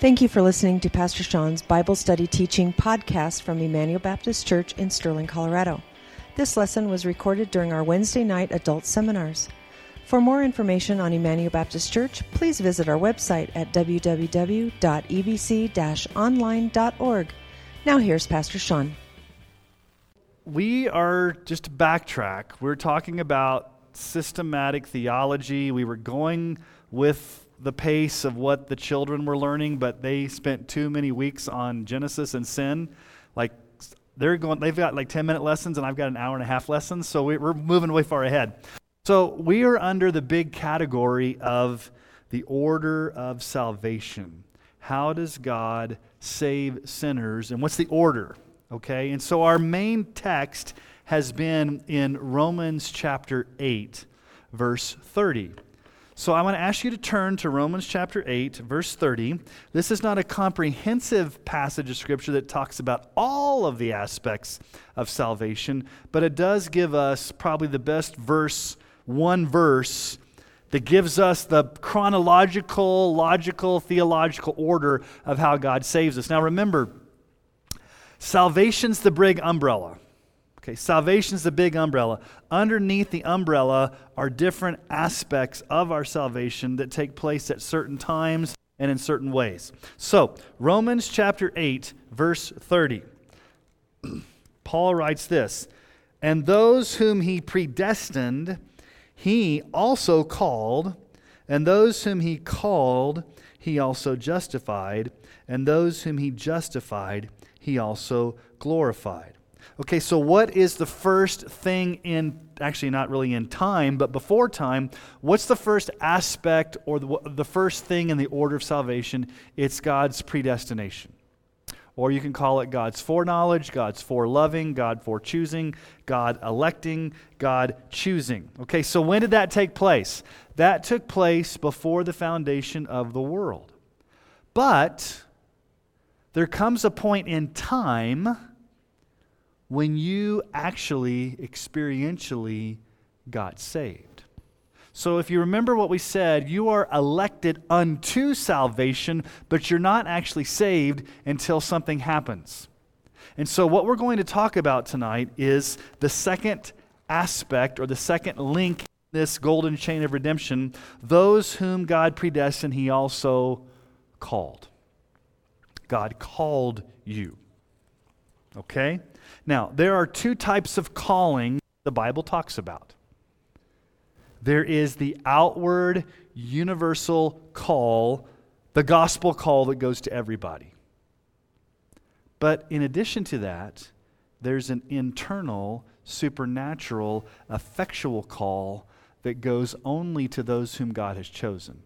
Thank you for listening to Pastor Sean's Bible Study Teaching podcast from Emmanuel Baptist Church in Sterling, Colorado. This lesson was recorded during our Wednesday night adult seminars. For more information on Emmanuel Baptist Church, please visit our website at www.ebc online.org. Now, here's Pastor Sean. We are just to backtrack. We're talking about systematic theology. We were going with the pace of what the children were learning, but they spent too many weeks on Genesis and sin. Like they're going, they've got like 10 minute lessons, and I've got an hour and a half lessons, so we're moving way far ahead. So we are under the big category of the order of salvation. How does God save sinners, and what's the order? Okay, and so our main text has been in Romans chapter 8, verse 30. So I want to ask you to turn to Romans chapter 8, verse 30. This is not a comprehensive passage of Scripture that talks about all of the aspects of salvation, but it does give us probably the best verse, one verse, that gives us the chronological, logical, theological order of how God saves us. Now remember, salvation's the big umbrella. Okay, salvation is the big umbrella. Underneath the umbrella are different aspects of our salvation that take place at certain times and in certain ways. So, Romans chapter 8, verse 30. Paul writes this And those whom he predestined, he also called, and those whom he called, he also justified, and those whom he justified, he also glorified. Okay, so what is the first thing in, actually, not really in time, but before time? What's the first aspect or the, the first thing in the order of salvation? It's God's predestination. Or you can call it God's foreknowledge, God's foreloving, God forechoosing, God electing, God choosing. Okay, so when did that take place? That took place before the foundation of the world. But there comes a point in time when you actually experientially got saved. So, if you remember what we said, you are elected unto salvation, but you're not actually saved until something happens. And so, what we're going to talk about tonight is the second aspect or the second link in this golden chain of redemption those whom God predestined, He also called. God called you. Okay? Now, there are two types of calling the Bible talks about. There is the outward, universal call, the gospel call that goes to everybody. But in addition to that, there's an internal, supernatural, effectual call that goes only to those whom God has chosen.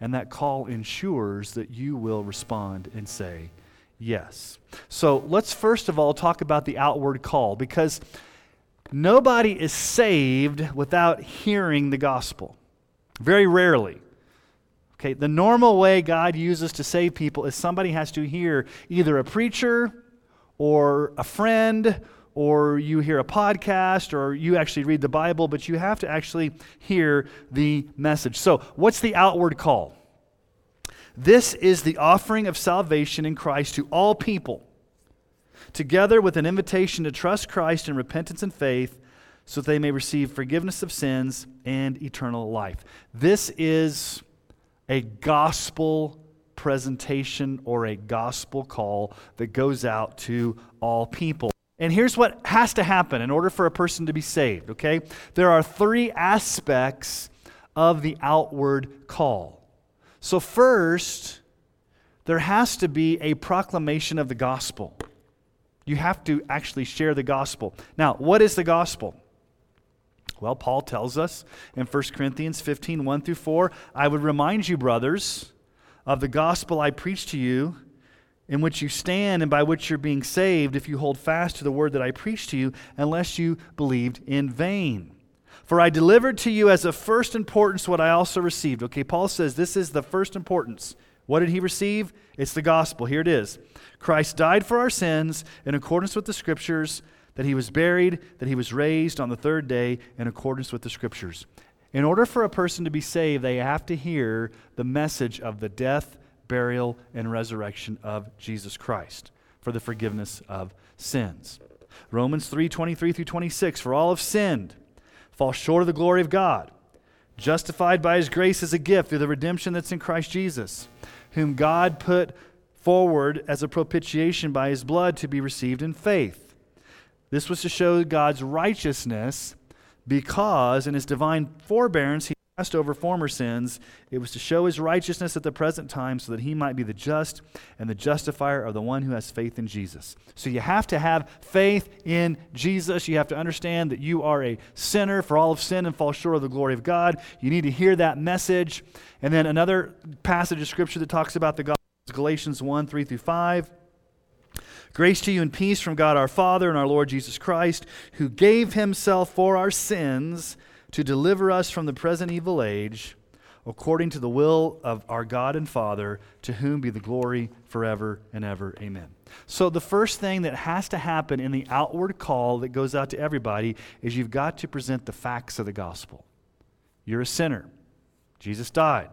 And that call ensures that you will respond and say, Yes. So let's first of all talk about the outward call because nobody is saved without hearing the gospel. Very rarely. Okay, the normal way God uses to save people is somebody has to hear either a preacher or a friend or you hear a podcast or you actually read the Bible, but you have to actually hear the message. So, what's the outward call? This is the offering of salvation in Christ to all people, together with an invitation to trust Christ in repentance and faith so that they may receive forgiveness of sins and eternal life. This is a gospel presentation or a gospel call that goes out to all people. And here's what has to happen in order for a person to be saved, okay? There are three aspects of the outward call. So, first, there has to be a proclamation of the gospel. You have to actually share the gospel. Now, what is the gospel? Well, Paul tells us in 1 Corinthians 15 1 through 4 I would remind you, brothers, of the gospel I preached to you, in which you stand and by which you're being saved, if you hold fast to the word that I preached to you, unless you believed in vain. For I delivered to you as of first importance what I also received. Okay, Paul says this is the first importance. What did he receive? It's the gospel. Here it is Christ died for our sins in accordance with the scriptures, that he was buried, that he was raised on the third day in accordance with the scriptures. In order for a person to be saved, they have to hear the message of the death, burial, and resurrection of Jesus Christ for the forgiveness of sins. Romans 3 23 through 26 For all have sinned, fall short of the glory of God, justified by his grace as a gift through the redemption that's in Christ Jesus, whom God put forward as a propitiation by his blood to be received in faith. This was to show God's righteousness because in his divine forbearance he passed over former sins. It was to show his righteousness at the present time so that he might be the just and the justifier of the one who has faith in Jesus. So you have to have faith in Jesus. You have to understand that you are a sinner, for all of sin and fall short of the glory of God. You need to hear that message. And then another passage of scripture that talks about the gospel is Galatians 1 3 through 5. Grace to you and peace from God our Father and our Lord Jesus Christ, who gave himself for our sins to deliver us from the present evil age, according to the will of our God and Father, to whom be the glory forever and ever. Amen. So, the first thing that has to happen in the outward call that goes out to everybody is you've got to present the facts of the gospel. You're a sinner. Jesus died,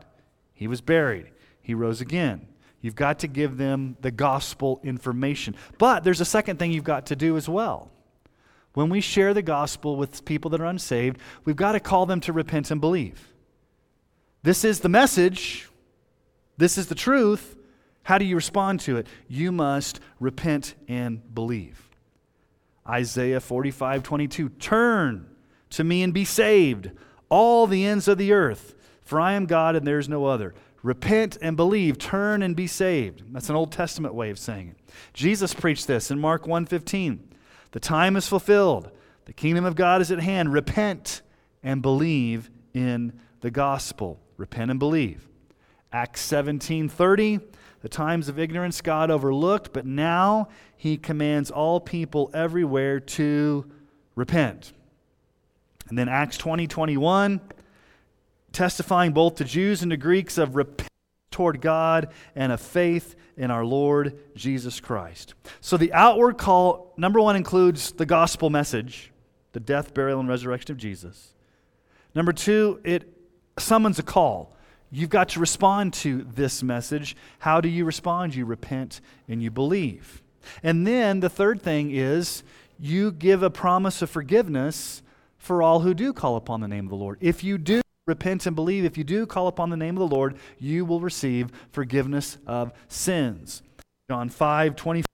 He was buried, He rose again. You've got to give them the gospel information. But there's a second thing you've got to do as well. When we share the gospel with people that are unsaved, we've got to call them to repent and believe. This is the message. This is the truth. How do you respond to it? You must repent and believe. Isaiah 45 22. Turn to me and be saved, all the ends of the earth, for I am God and there is no other. Repent and believe, turn and be saved. That's an Old Testament way of saying it. Jesus preached this in Mark 1:15. The time is fulfilled. The kingdom of God is at hand. Repent and believe in the gospel. Repent and believe. Acts 17:30 The times of ignorance God overlooked, but now he commands all people everywhere to repent. And then Acts 20, 21, testifying both to Jews and to Greeks of repentance toward God and a faith in our Lord Jesus Christ. So the outward call, number one, includes the gospel message, the death, burial, and resurrection of Jesus. Number two, it summons a call. You've got to respond to this message. How do you respond? You repent and you believe. And then the third thing is you give a promise of forgiveness for all who do call upon the name of the Lord. If you do, repent and believe, if you do call upon the name of the Lord, you will receive forgiveness of sins. John 5 24.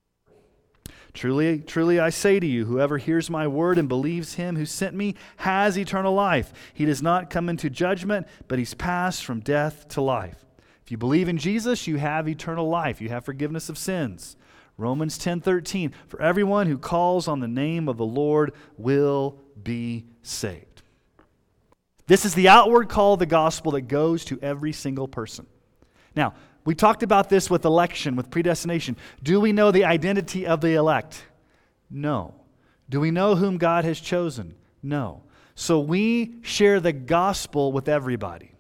Truly, truly I say to you, whoever hears my word and believes him who sent me has eternal life. He does not come into judgment, but he's passed from death to life. If you believe in Jesus, you have eternal life. You have forgiveness of sins. Romans 10:13 For everyone who calls on the name of the Lord will be saved. This is the outward call of the gospel that goes to every single person. Now, we talked about this with election, with predestination. Do we know the identity of the elect? No. Do we know whom God has chosen? No. So we share the gospel with everybody.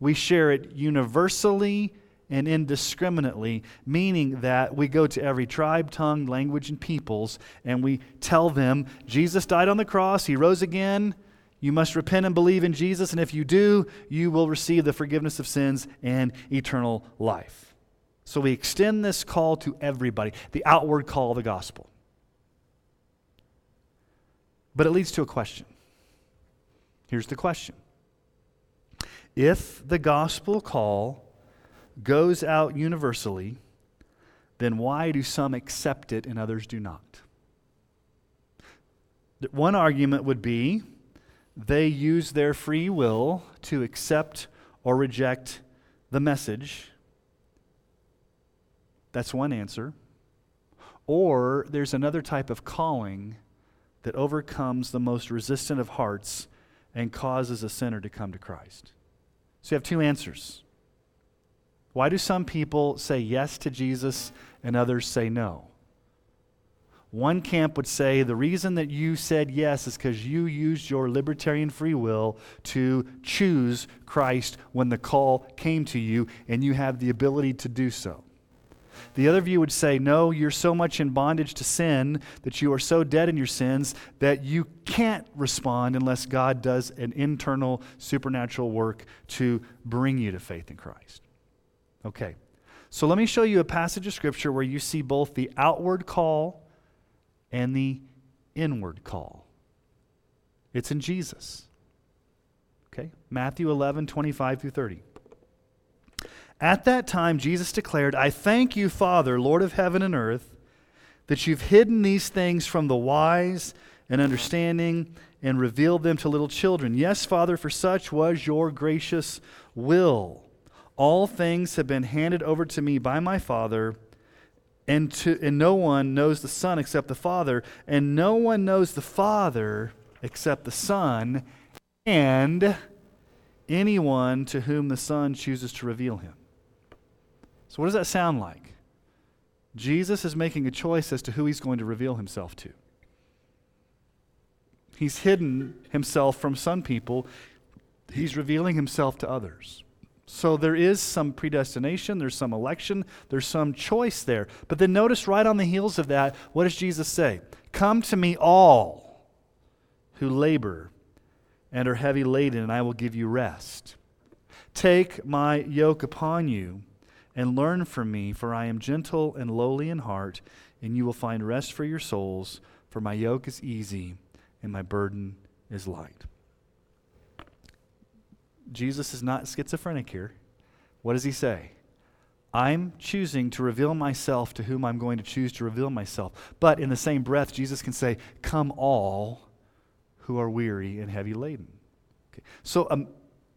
We share it universally and indiscriminately, meaning that we go to every tribe, tongue, language, and peoples, and we tell them Jesus died on the cross, he rose again, you must repent and believe in Jesus, and if you do, you will receive the forgiveness of sins and eternal life. So we extend this call to everybody, the outward call of the gospel. But it leads to a question. Here's the question If the gospel call goes out universally, then why do some accept it and others do not? One argument would be they use their free will to accept or reject the message. That's one answer. Or there's another type of calling that overcomes the most resistant of hearts and causes a sinner to come to Christ. So you have two answers. Why do some people say yes to Jesus and others say no? One camp would say the reason that you said yes is because you used your libertarian free will to choose Christ when the call came to you, and you have the ability to do so. The other view would say, no, you're so much in bondage to sin that you are so dead in your sins that you can't respond unless God does an internal supernatural work to bring you to faith in Christ. Okay, So let me show you a passage of Scripture where you see both the outward call and the inward call. It's in Jesus. Okay? Matthew 11, 25 through 30. At that time, Jesus declared, I thank you, Father, Lord of heaven and earth, that you've hidden these things from the wise and understanding and revealed them to little children. Yes, Father, for such was your gracious will. All things have been handed over to me by my Father, and, to, and no one knows the Son except the Father, and no one knows the Father except the Son, and anyone to whom the Son chooses to reveal him. So, what does that sound like? Jesus is making a choice as to who he's going to reveal himself to. He's hidden himself from some people, he's revealing himself to others. So there is some predestination, there's some election, there's some choice there. But then notice right on the heels of that, what does Jesus say? Come to me, all who labor and are heavy laden, and I will give you rest. Take my yoke upon you and learn from me, for I am gentle and lowly in heart, and you will find rest for your souls, for my yoke is easy and my burden is light. Jesus is not schizophrenic here. What does he say? I'm choosing to reveal myself to whom I'm going to choose to reveal myself. But in the same breath, Jesus can say, Come all who are weary and heavy laden. Okay. So um,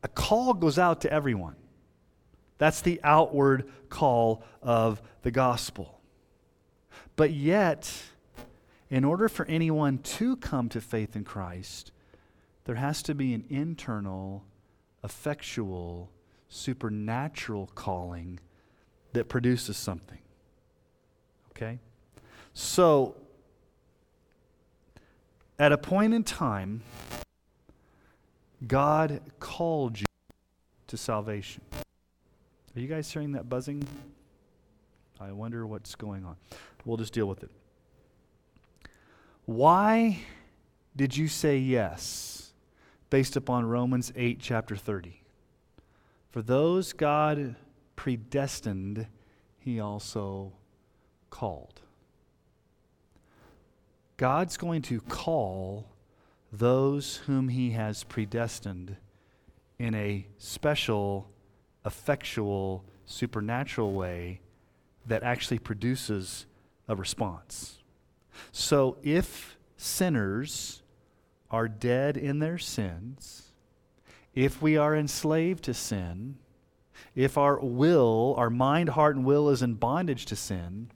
a call goes out to everyone. That's the outward call of the gospel. But yet, in order for anyone to come to faith in Christ, there has to be an internal, effectual, supernatural calling that produces something. Okay? So, at a point in time, God called you to salvation. Are you guys hearing that buzzing? I wonder what's going on. We'll just deal with it. Why did you say yes based upon Romans 8, chapter 30? For those God predestined, he also called. God's going to call those whom he has predestined in a special, effectual, supernatural way that actually produces a response. So if sinners are dead in their sins, if we are enslaved to sin, if our will, our mind, heart, and will is in bondage to sin,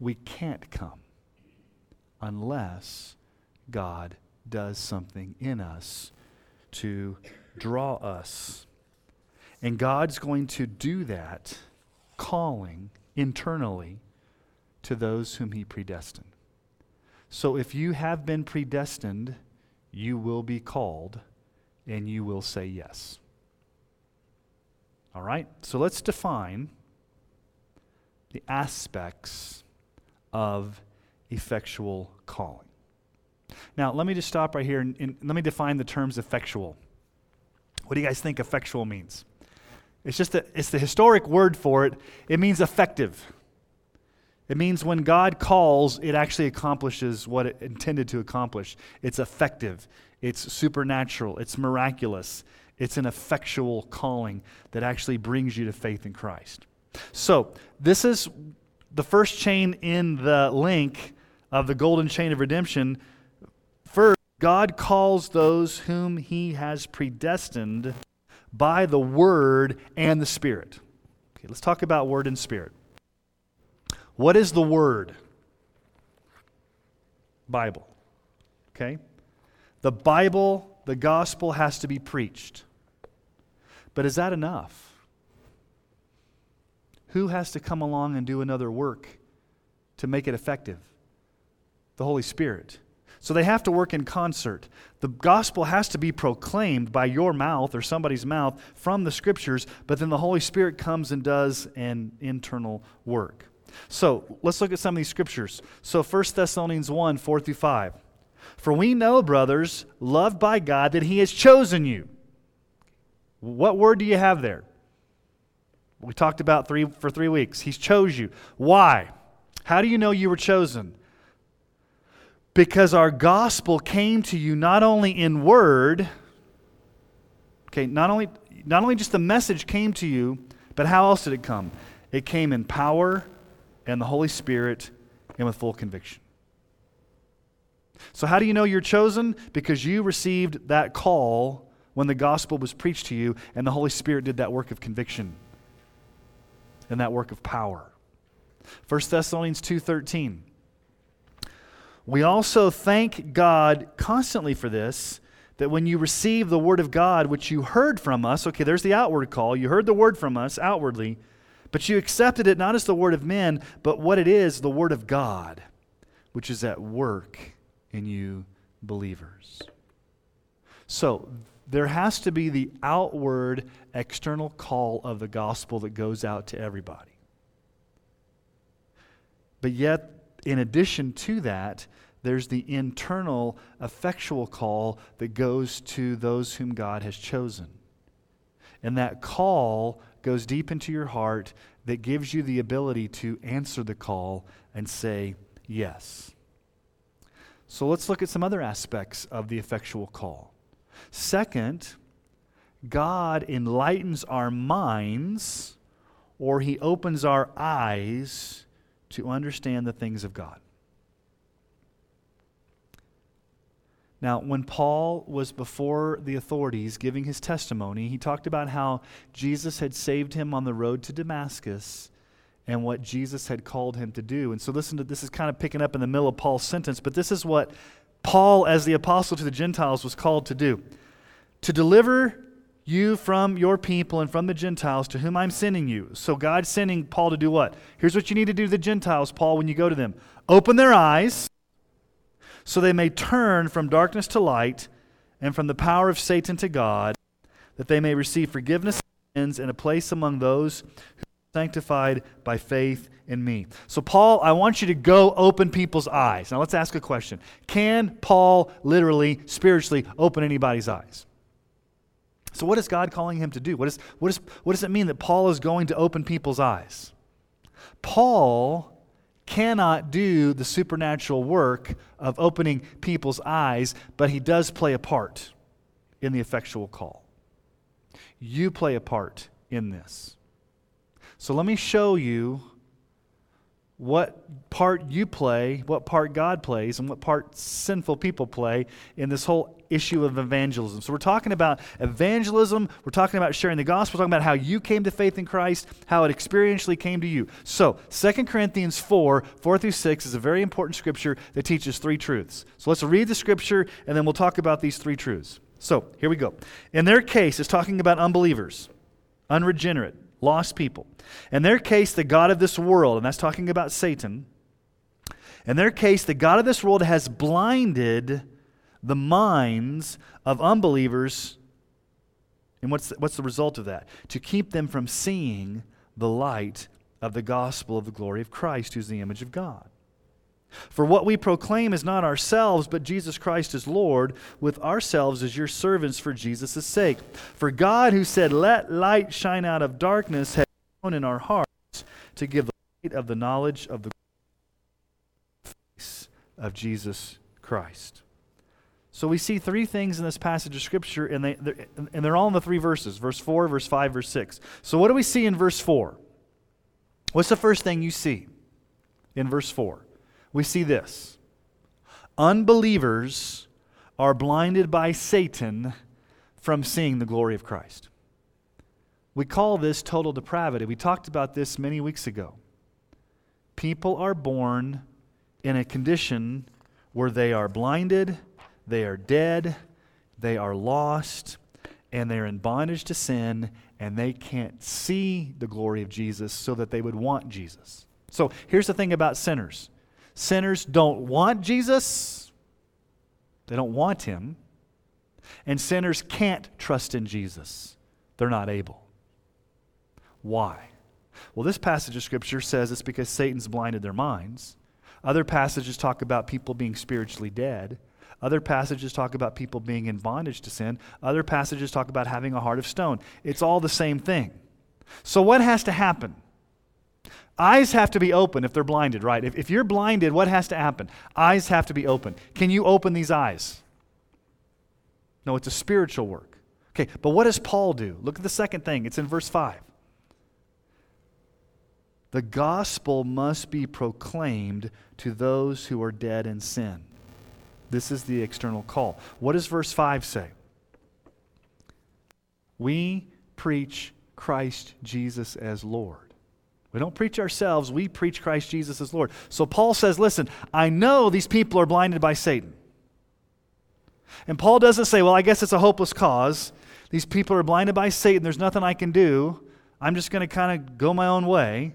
we can't come unless God does something in us to draw us. And God's going to do that calling internally to those whom He predestined. So if you have been predestined, you will be called and you will say yes. All right? So let's define the aspects of effectual calling. Now, let me just stop right here and, and, let me define the terms effectual. What do you guys think effectual means? It's just a, it's the historic word for it. It means effective. It means when God calls, it actually accomplishes what it intended to accomplish. It's effective, it's supernatural, it's miraculous, it's an effectual calling that actually brings you to faith in Christ. So, this is the first chain in the link of the golden chain of redemption. First, God calls those whom he has predestined by the word and the spirit. Okay, let's talk about word and spirit. What is the Word? Bible. Okay? The Bible, the gospel has to be preached. But is that enough? Who has to come along and do another work to make it effective? The Holy Spirit. So they have to work in concert. The gospel has to be proclaimed by your mouth or somebody's mouth from the scriptures, but then the Holy Spirit comes and does an internal work. So let's look at some of these scriptures. So 1 Thessalonians 1 4 through 5. For we know, brothers, loved by God, that He has chosen you. What word do you have there? We talked about three for three weeks. He chose you. Why? How do you know you were chosen? Because our gospel came to you not only in word, okay, not only not only just the message came to you, but how else did it come? It came in power and the Holy Spirit and with full conviction. So, how do you know you're chosen? Because you received that call when the gospel was preached to you, and the Holy Spirit did that work of conviction and that work of power. 1 Thessalonians 2:13 We also thank God constantly for this that when you receive the word of God which you heard from us okay there's the outward call you heard the word from us outwardly but you accepted it not as the word of men but what it is the word of God which is at work in you believers so there has to be the outward external call of the gospel that goes out to everybody. But yet, in addition to that, there's the internal effectual call that goes to those whom God has chosen. And that call goes deep into your heart that gives you the ability to answer the call and say yes. So let's look at some other aspects of the effectual call. Second, God enlightens our minds or he opens our eyes to understand the things of God. Now, when Paul was before the authorities giving his testimony, he talked about how Jesus had saved him on the road to Damascus and what Jesus had called him to do. And so, listen to this is kind of picking up in the middle of Paul's sentence, but this is what Paul, as the apostle to the Gentiles, was called to do to deliver you from your people and from the Gentiles to whom I'm sending you. So God's sending Paul to do what? Here's what you need to do to the Gentiles, Paul, when you go to them open their eyes so they may turn from darkness to light and from the power of Satan to God, that they may receive forgiveness of sins and a place among those who are sanctified by faith in me. So, Paul, I want you to go open people's eyes. Now, let's ask a question Can Paul literally, spiritually, open anybody's eyes? So, what is God calling him to do? What, is, what, is, what does it mean that Paul is going to open people's eyes? Paul cannot do the supernatural work of opening people's eyes, but he does play a part in the effectual call. You play a part in this. So, let me show you what part you play, what part God plays, and what part sinful people play in this whole issue of evangelism. So, we're talking about evangelism, we're talking about sharing the gospel, we're talking about how you came to faith in Christ, how it experientially came to you. So, 2 Corinthians 4 4 through 6 is a very important scripture that teaches three truths. So, let's read the scripture and then we'll talk about these three truths. So, here we go. In their case, it's talking about unbelievers, unregenerate lost people. In their case, the God of this world, and that's talking about Satan, in their case, the God of this world has blinded the minds of unbelievers. And what's the, what's the result of that? To keep them from seeing the light of the gospel of the glory of Christ, who's the image of God. For what we proclaim is not ourselves, but Jesus Christ is Lord, with ourselves as your servants for Jesus' sake. For God, who said, Let light shine out of darkness, has shown in our hearts to give the light of the knowledge of the face of Jesus Christ. So we see three things in this passage of Scripture, and, they, they're, and they're all in the three verses verse 4, verse 5, verse 6. So what do we see in verse 4? What's the first thing you see in verse 4? We see this unbelievers are blinded by Satan from seeing the glory of Christ. We call this total depravity. We talked about this many weeks ago. People are born in a condition where they are blinded, they are dead, they are lost, and they're in bondage to sin, and they can't see the glory of Jesus so that they would want Jesus. So here's the thing about sinners Sinners don't want Jesus, they don't want him. And sinners can't trust in Jesus, they're not able. Why? Well, this passage of Scripture says it's because Satan's blinded their minds. Other passages talk about people being spiritually dead. Other passages talk about people being in bondage to sin. Other passages talk about having a heart of stone. It's all the same thing. So, what has to happen? Eyes have to be open if they're blinded, right? If, if you're blinded, what has to happen? Eyes have to be open. Can you open these eyes? No, it's a spiritual work. Okay, but what does Paul do? Look at the second thing. It's in verse 5. The gospel must be proclaimed to those who are dead in sin. This is the external call. What does verse 5 say? We preach Christ Jesus as Lord. We don't preach ourselves, we preach Christ Jesus as Lord. So Paul says, listen, I know these people are blinded by Satan. And Paul doesn't say, well, I guess it's a hopeless cause. These people are blinded by Satan. There's nothing I can do. I'm just going to kind of go my own way.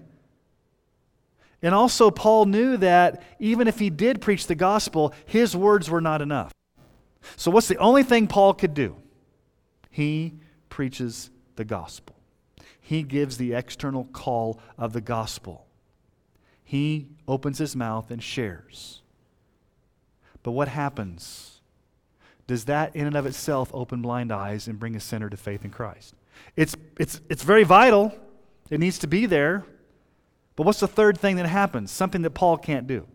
And also, Paul knew that even if he did preach the gospel, his words were not enough. So, what's the only thing Paul could do? He preaches the gospel, he gives the external call of the gospel. He opens his mouth and shares. But what happens? Does that in and of itself open blind eyes and bring a sinner to faith in Christ? It's, it's, it's very vital. It needs to be there. But what's the third thing that happens? Something that Paul can't do.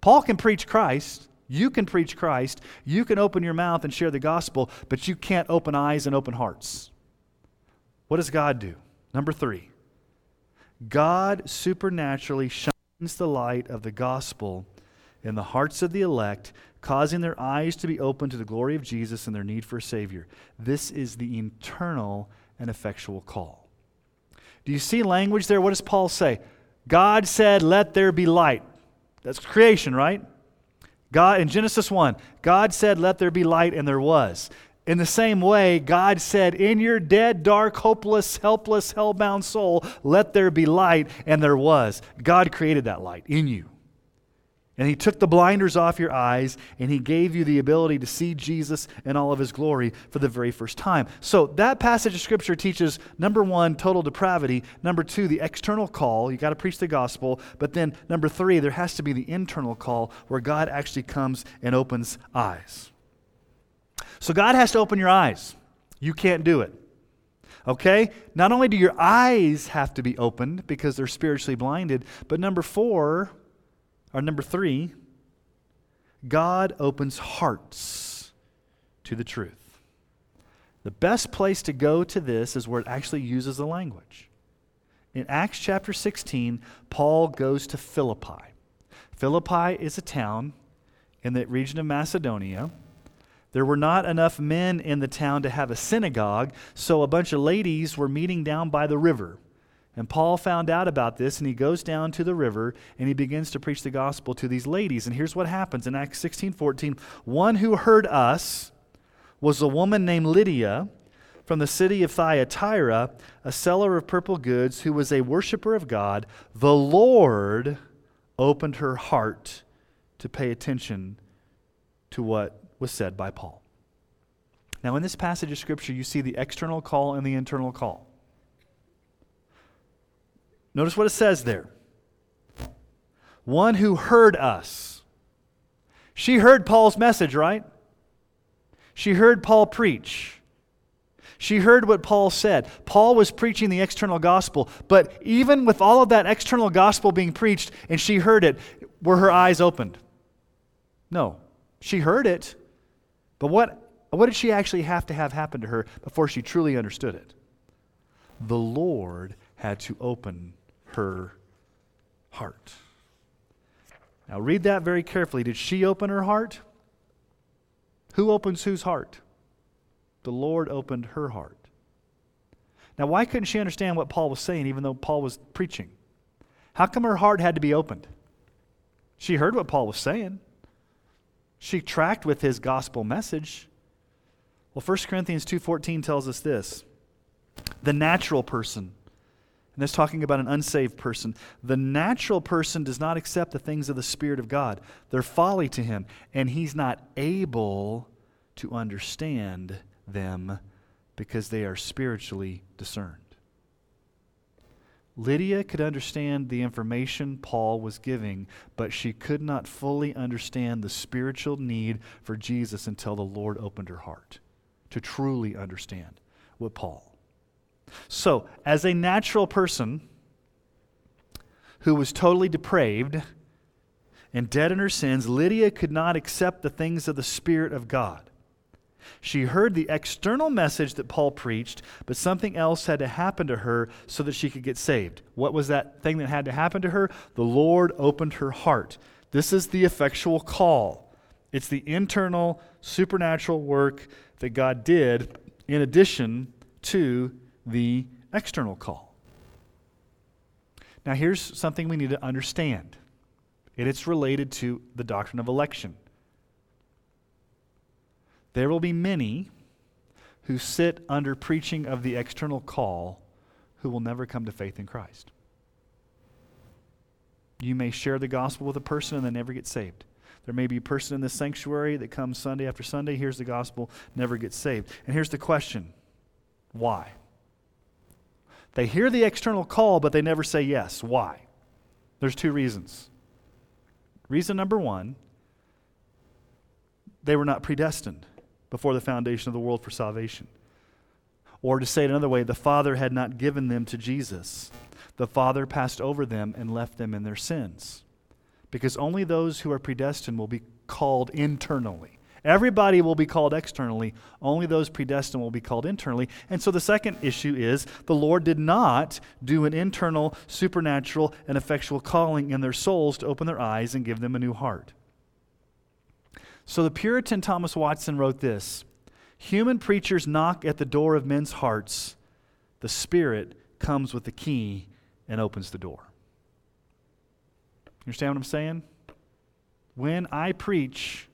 Paul can preach Christ. You can preach Christ. You can open your mouth and share the gospel, but you can't open eyes and open hearts. What does God do? Number three God supernaturally shines the light of the gospel in the hearts of the elect, causing their eyes to be open to the glory of Jesus and their need for a Savior. This is the internal and effectual call. Do you see language there? What does Paul say? God said, Let there be light. That's creation, right? God in Genesis 1, God said, Let there be light, and there was. In the same way, God said, In your dead, dark, hopeless, helpless, hell-bound soul, let there be light, and there was. God created that light in you. And he took the blinders off your eyes and he gave you the ability to see Jesus in all of his glory for the very first time. So that passage of scripture teaches number one, total depravity. Number two, the external call. You got to preach the gospel. But then number three, there has to be the internal call where God actually comes and opens eyes. So God has to open your eyes. You can't do it. Okay? Not only do your eyes have to be opened because they're spiritually blinded, but number four, or number three, God opens hearts to the truth. The best place to go to this is where it actually uses the language. In Acts chapter 16, Paul goes to Philippi. Philippi is a town in the region of Macedonia. There were not enough men in the town to have a synagogue, so a bunch of ladies were meeting down by the river. And Paul found out about this and he goes down to the river and he begins to preach the gospel to these ladies. And here's what happens in Acts 16 14. One who heard us was a woman named Lydia from the city of Thyatira, a seller of purple goods who was a worshiper of God. The Lord opened her heart to pay attention to what was said by Paul. Now, in this passage of Scripture, you see the external call and the internal call. Notice what it says there. One who heard us. She heard Paul's message, right? She heard Paul preach. She heard what Paul said. Paul was preaching the external gospel, but even with all of that external gospel being preached and she heard it, were her eyes opened? No. She heard it, but what, what did she actually have to have happen to her before she truly understood it? The Lord had to open her heart. Now, read that very carefully. Did she open her heart? Who opens whose heart? The Lord opened her heart. Now, why couldn't she understand what Paul was saying, even though Paul was preaching? How come her heart had to be opened? She heard what Paul was saying. She tracked with his gospel message. Well, 1 Corinthians 2:14 tells us this. The natural person and that's talking about an unsaved person. The natural person does not accept the things of the Spirit of God, they're folly to him, and he's not able to understand them because they are spiritually discerned. Lydia could understand the information Paul was giving, but she could not fully understand the spiritual need for Jesus until the Lord opened her heart to truly understand what Paul So, as a natural person who was totally depraved and dead in her sins, Lydia could not accept the things of the Spirit of God. She heard the external message that Paul preached, but something else had to happen to her so that she could get saved. What was that thing that had to happen to her? The Lord opened her heart. This is the effectual call. It's the internal supernatural work that God did in addition to the external call. Now, here's something we need to understand, and it's related to the doctrine of election. There will be many who sit under preaching of the external call who will never come to faith in Christ. You may share the gospel with a person and they never get saved. There may be a person in this sanctuary that comes Sunday after Sunday, hears the gospel, never gets saved. And here's the question why? They hear the external call, but they never say yes. Why? There's two reasons. Reason number one, they were not predestined before the foundation of the world for salvation. Or to say it another way, the Father had not given them to Jesus. The Father passed over them and left them in their sins. Because only those who are predestined will be called internally. Everybody will be called externally. Only those predestined will be called internally. And so the second issue is the Lord did not do an internal, supernatural, and effectual calling in their souls to open their eyes and give them a new heart. So the Puritan Thomas Watson wrote this Human preachers knock at the door of men's hearts. The Spirit comes with the key and opens the door. You understand what I'm saying? When I preach,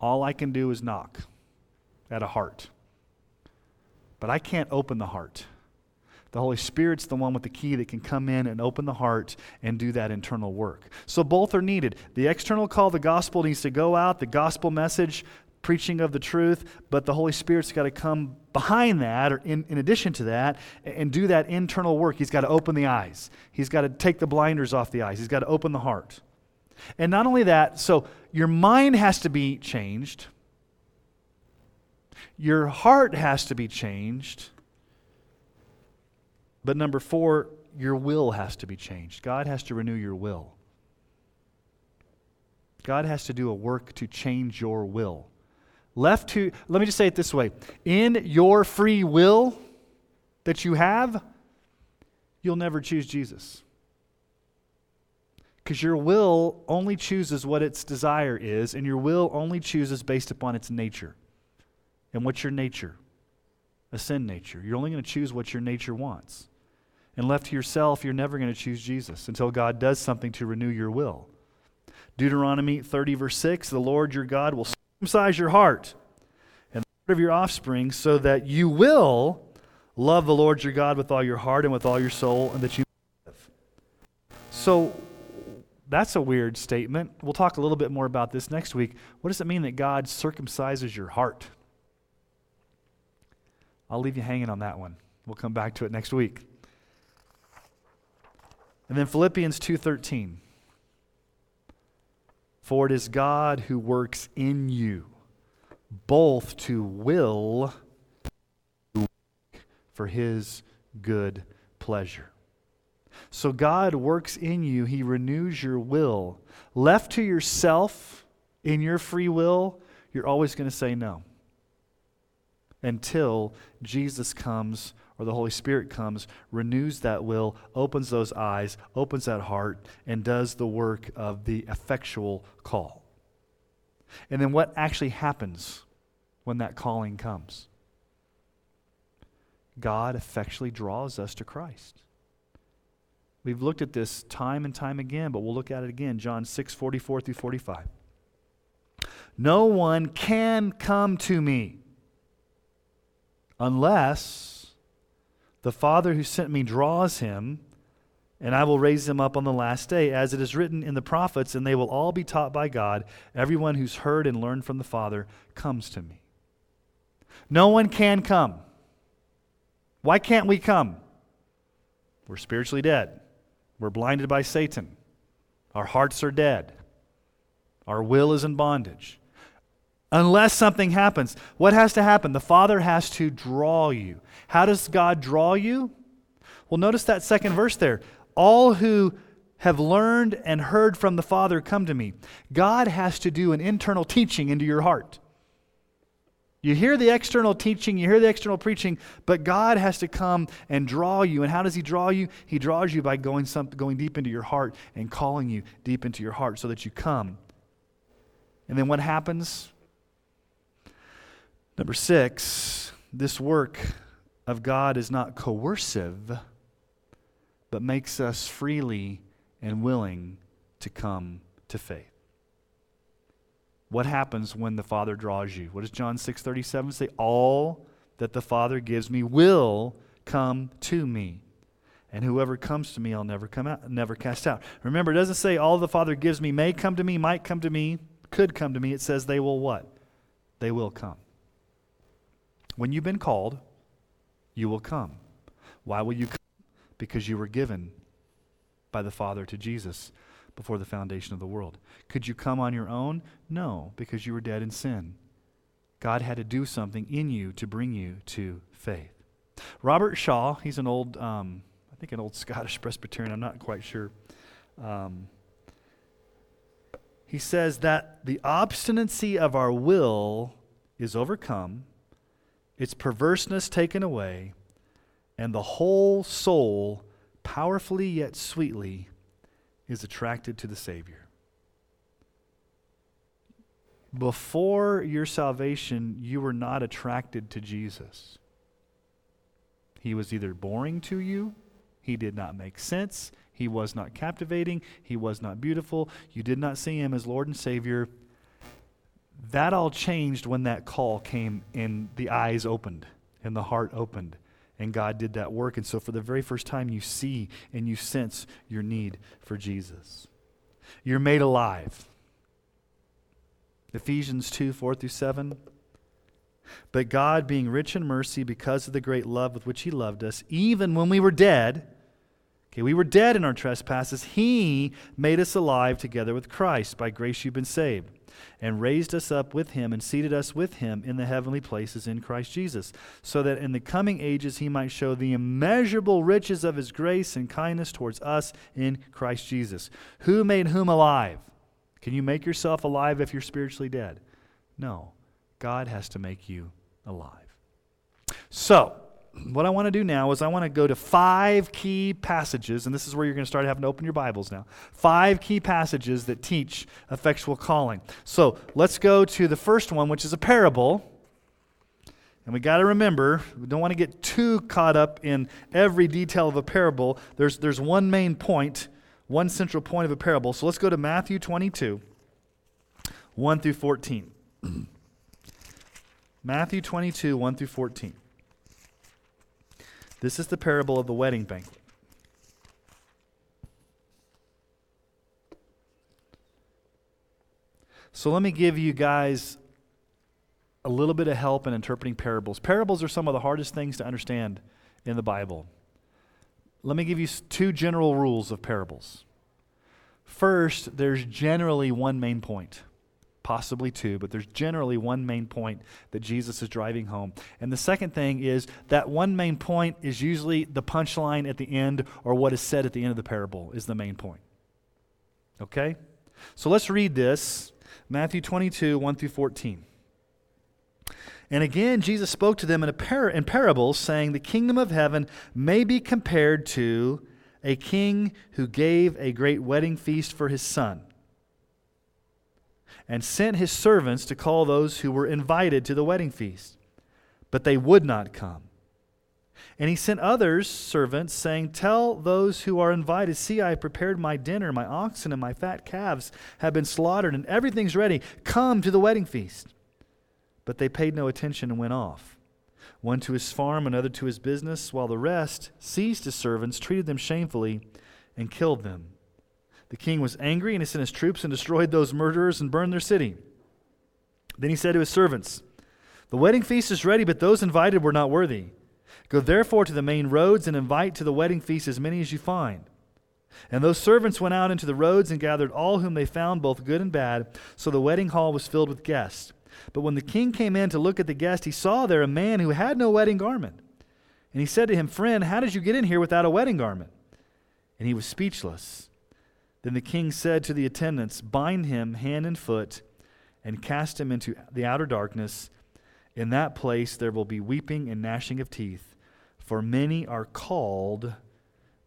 all I can do is knock at a heart. But I can't open the heart. The Holy Spirit's the one with the key that can come in and open the heart and do that internal work. So both are needed. The external call, the gospel needs to go out, the gospel message, preaching of the truth, but the Holy Spirit's got to come behind that or in, in addition to that and do that internal work. He's got to open the eyes, He's got to take the blinders off the eyes, He's got to open the heart. And not only that, so your mind has to be changed, your heart has to be changed but number four, your will has to be changed. God has to renew your will. God has to do a work to change your will. Left to, let me just say it this way in your free will that you have, you'll never choose Jesus. Because your will only chooses what its desire is, and your will only chooses based upon its nature. And what's your nature? A sin nature. You're only going to choose what your nature wants. And left to yourself, you're never going to choose Jesus until God does something to renew your will. Deuteronomy 30, verse 6 The Lord your God will circumcise your heart and the heart of your offspring so that you will love the Lord your God with all your heart and with all your soul, and that you live. So, that's a weird statement. We'll talk a little bit more about this next week. What does it mean that God circumcises your heart? I'll leave you hanging on that one. We'll come back to it next week. And then Philippians 2:13. For it is God who works in you both to will for his good pleasure. So God works in you, he renews your will. Left to yourself in your free will, you're always going to say no. Until Jesus comes or the Holy Spirit comes, renews that will, opens those eyes, opens that heart, and does the work of the effectual call. And then what actually happens when that calling comes? God effectually draws us to Christ. We've looked at this time and time again, but we'll look at it again. John 6, 44 through 45. No one can come to me unless the Father who sent me draws him, and I will raise him up on the last day, as it is written in the prophets, and they will all be taught by God. Everyone who's heard and learned from the Father comes to me. No one can come. Why can't we come? We're spiritually dead. We're blinded by Satan. Our hearts are dead. Our will is in bondage. Unless something happens. What has to happen? The Father has to draw you. How does God draw you? Well, notice that second verse there. All who have learned and heard from the Father come to me. God has to do an internal teaching into your heart. You hear the external teaching, you hear the external preaching, but God has to come and draw you. And how does He draw you? He draws you by going, some, going deep into your heart and calling you deep into your heart so that you come. And then what happens? Number six, this work of God is not coercive, but makes us freely and willing to come to faith. What happens when the Father draws you? What does John 6:37 say? All that the Father gives me will come to me. And whoever comes to me, I'll never come out, never cast out. Remember, it doesn't say all the Father gives me may come to me, might come to me, could come to me. It says they will what? They will come. When you've been called, you will come. Why will you come? Because you were given by the Father to Jesus before the foundation of the world. Could you come on your own? No, because you were dead in sin. God had to do something in you to bring you to faith. Robert Shaw, he's an old, um, I think an old Scottish Presbyterian, I'm not quite sure. Um, he says that the obstinacy of our will is overcome, its perverseness taken away, and the whole soul, powerfully yet sweetly, is attracted to the Savior. Before your salvation, you were not attracted to Jesus. He was either boring to you, he did not make sense, he was not captivating, he was not beautiful, you did not see him as Lord and Savior. That all changed when that call came and the eyes opened and the heart opened and God did that work. And so, for the very first time, you see and you sense your need for Jesus. You're made alive. Ephesians 2 4 through 7. But God, being rich in mercy because of the great love with which He loved us, even when we were dead, okay, we were dead in our trespasses, He made us alive together with Christ. By grace you've been saved and raised us up with him and seated us with him in the heavenly places in Christ Jesus, so that in the coming ages he might show the immeasurable riches of his grace and kindness towards us in Christ Jesus. Who made whom alive? Can you make yourself alive if you're spiritually dead? No. God has to make you alive. So, what I want to do now is I want to go to five key passages, and this is where you're going to start having to open your Bibles now. Five key passages that teach effectual calling. So let's go to the first one, which is a parable. And we got to remember, we don't want to get too caught up in every detail of a parable. There's, there's one main point, one central point of a parable. So let's go to Matthew 22, 1 through 14. Matthew 22, 1 through 14. This is the parable of the wedding banquet. So let me give you guys a little bit of help in interpreting parables. Parables are some of the hardest things to understand in the Bible. Let me give you two general rules of parables. First, there's generally one main point possibly two, but there's generally one main point that Jesus is driving home. And the second thing is that one main point is usually the punchline at the end or what is said at the end of the parable is the main point. Okay? So let's read this Matthew 22, 1 through 14. And again, Jesus spoke to them in, a par- in parables, saying, The kingdom of heaven may be compared to a king who gave a great wedding feast for his son and sent his servants to call those who were invited to the wedding feast. But they would not come. And he sent others, servants, saying, Tell those who are invited, See, I have prepared my dinner. My oxen and my fat calves have been slaughtered, and everything's ready. Come to the wedding feast. But they paid no attention and went off, one to his farm, another to his business, while the rest seized his servants, treated them shamefully, and killed them. The king was angry, and he sent his troops and destroyed those murderers and burned their city. Then he said to his servants, The wedding feast is ready, but those invited were not worthy. Go therefore to the main roads and invite to the wedding feast as many as you find. And those servants went out into the roads and gathered all whom they found, both good and bad. So the wedding hall was filled with guests. But when the king came in to look at the guest, he saw there a man who had no wedding garment. And he said to him, Friend, how did you get in here without a wedding garment? And he was speechless. Then the king said to the attendants, Bind him hand and foot and cast him into the outer darkness. In that place there will be weeping and gnashing of teeth, for many are called,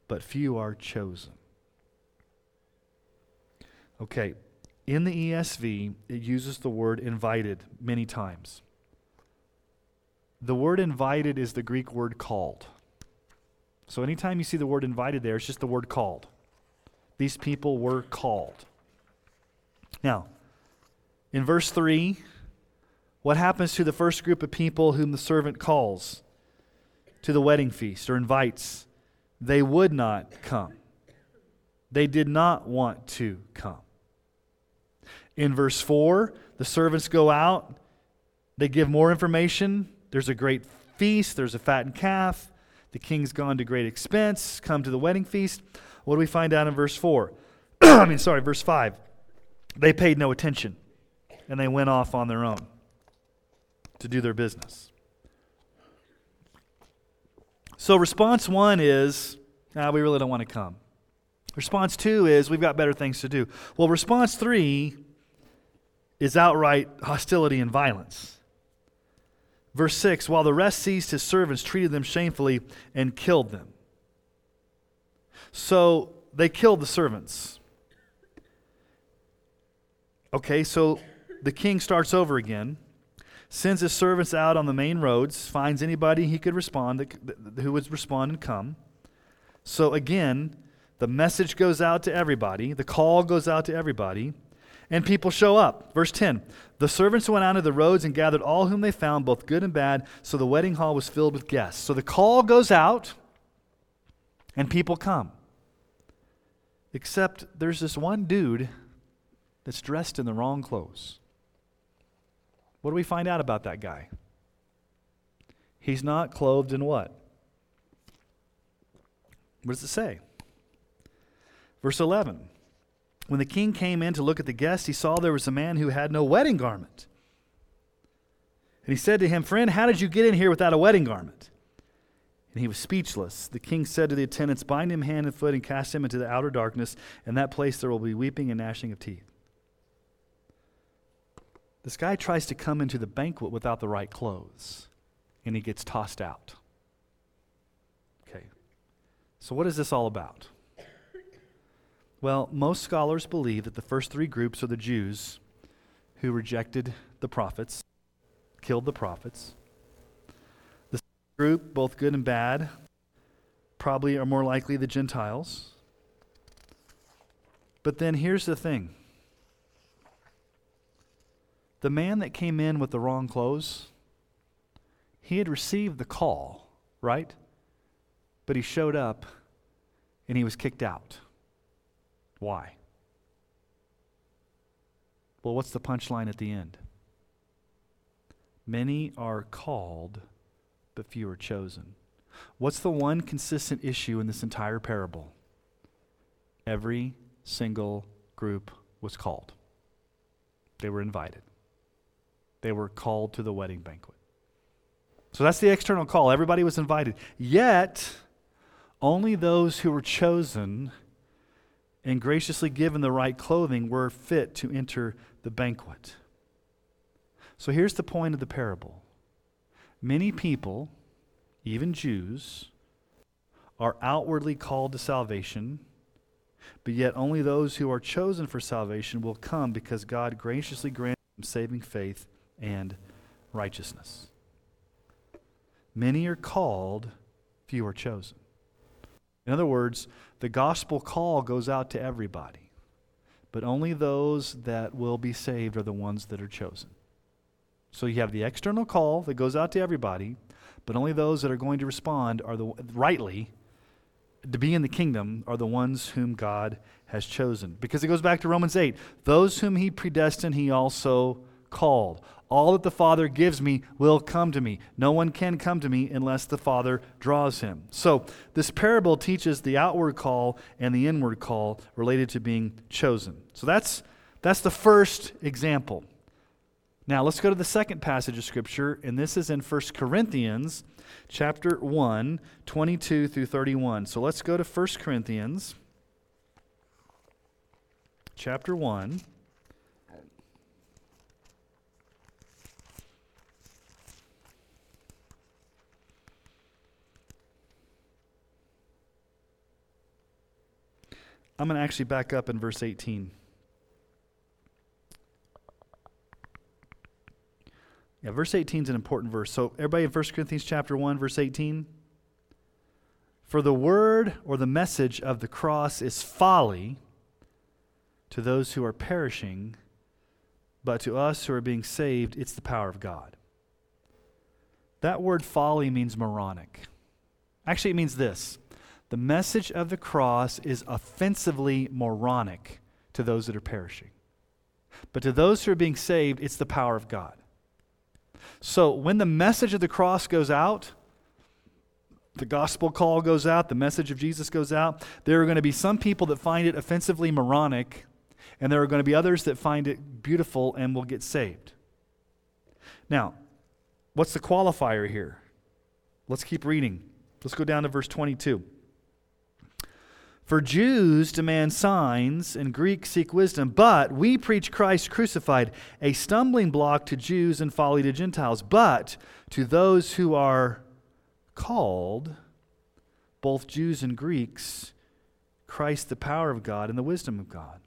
but few are chosen. Okay, in the ESV, it uses the word invited many times. The word invited is the Greek word called. So anytime you see the word invited there, it's just the word called. These people were called. Now, in verse 3, what happens to the first group of people whom the servant calls to the wedding feast or invites? They would not come. They did not want to come. In verse 4, the servants go out, they give more information. There's a great feast, there's a fattened calf. The king's gone to great expense, come to the wedding feast. What do we find out in verse 4? I mean, sorry, verse 5. They paid no attention and they went off on their own to do their business. So, response one is, ah, we really don't want to come. Response two is, we've got better things to do. Well, response three is outright hostility and violence. Verse 6 While the rest seized his servants, treated them shamefully, and killed them. So they killed the servants. Okay, so the king starts over again, sends his servants out on the main roads, finds anybody he could respond, who would respond and come. So again, the message goes out to everybody, the call goes out to everybody and people show up. Verse 10 The servants went out to the roads and gathered all whom they found, both good and bad, so the wedding hall was filled with guests. So the call goes out, and people come. Except there's this one dude that's dressed in the wrong clothes. What do we find out about that guy? He's not clothed in what? What does it say? Verse 11 when the king came in to look at the guest, he saw there was a man who had no wedding garment. And he said to him, Friend, how did you get in here without a wedding garment? And he was speechless. The king said to the attendants, Bind him hand and foot and cast him into the outer darkness. In that place there will be weeping and gnashing of teeth. This guy tries to come into the banquet without the right clothes, and he gets tossed out. Okay. So, what is this all about? Well, most scholars believe that the first three groups are the Jews who rejected the prophets, killed the prophets. Group, both good and bad, probably are more likely the Gentiles. But then here's the thing the man that came in with the wrong clothes, he had received the call, right? But he showed up and he was kicked out. Why? Well, what's the punchline at the end? Many are called, but few are chosen. What's the one consistent issue in this entire parable? Every single group was called. They were invited. They were called to the wedding banquet. So that's the external call. Everybody was invited. Yet, only those who were chosen and graciously given the right clothing were fit to enter the banquet. So here's the point of the parable many people, even Jews, are outwardly called to salvation, but yet only those who are chosen for salvation will come because God graciously grants them saving faith and righteousness. Many are called, few are chosen. In other words, the gospel call goes out to everybody, but only those that will be saved are the ones that are chosen. So you have the external call that goes out to everybody, but only those that are going to respond are the rightly to be in the kingdom are the ones whom God has chosen. Because it goes back to Romans 8. Those whom he predestined, he also called. All that the Father gives me will come to me. No one can come to me unless the Father draws him. So, this parable teaches the outward call and the inward call related to being chosen. So, that's, that's the first example. Now, let's go to the second passage of Scripture, and this is in 1 Corinthians chapter 1, 22 through 31. So let's go to 1 Corinthians chapter 1. I'm going to actually back up in verse 18. Yeah, verse 18 is an important verse. So, everybody in 1 Corinthians chapter 1, verse 18. For the word or the message of the cross is folly to those who are perishing, but to us who are being saved, it's the power of God. That word folly means moronic. Actually, it means this the message of the cross is offensively moronic to those that are perishing. But to those who are being saved, it's the power of God. So when the message of the cross goes out, the gospel call goes out, the message of Jesus goes out, there are going to be some people that find it offensively moronic, and there are going to be others that find it beautiful and will get saved. Now, what's the qualifier here? Let's keep reading. Let's go down to verse 22. For Jews demand signs and Greeks seek wisdom, but we preach Christ crucified, a stumbling block to Jews and folly to Gentiles. But to those who are called, both Jews and Greeks, Christ the power of God and the wisdom of God.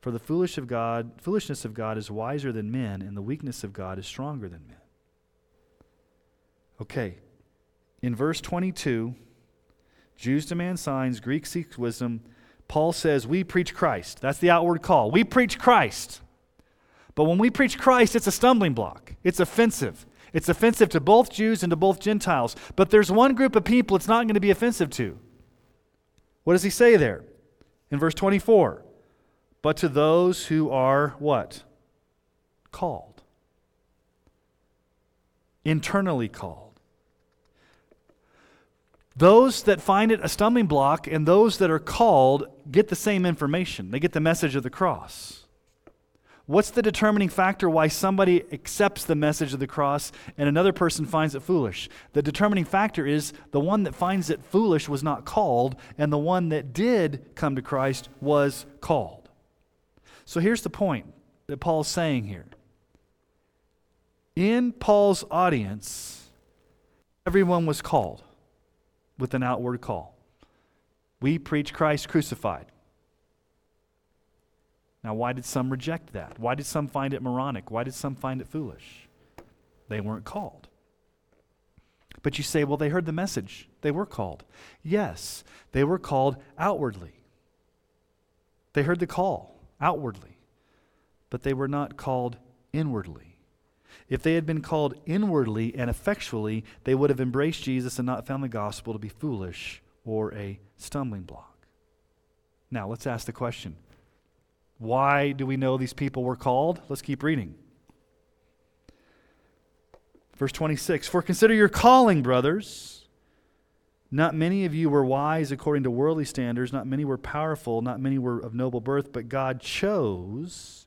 For the foolish of God, foolishness of God is wiser than men, and the weakness of God is stronger than men. Okay. In verse 22, Jews demand signs, Greeks seek wisdom. Paul says, We preach Christ. That's the outward call. We preach Christ. But when we preach Christ, it's a stumbling block, it's offensive. It's offensive to both Jews and to both Gentiles. But there's one group of people it's not going to be offensive to. What does he say there? In verse 24, but to those who are what? Called. Internally called. Those that find it a stumbling block and those that are called get the same information. They get the message of the cross. What's the determining factor why somebody accepts the message of the cross and another person finds it foolish? The determining factor is the one that finds it foolish was not called, and the one that did come to Christ was called. So here's the point that Paul's saying here. In Paul's audience, everyone was called with an outward call. We preach Christ crucified. Now, why did some reject that? Why did some find it moronic? Why did some find it foolish? They weren't called. But you say, well, they heard the message. They were called. Yes, they were called outwardly. They heard the call outwardly, but they were not called inwardly. If they had been called inwardly and effectually, they would have embraced Jesus and not found the gospel to be foolish or a stumbling block. Now, let's ask the question why do we know these people were called? Let's keep reading. Verse 26 For consider your calling, brothers. Not many of you were wise according to worldly standards, not many were powerful, not many were of noble birth, but God chose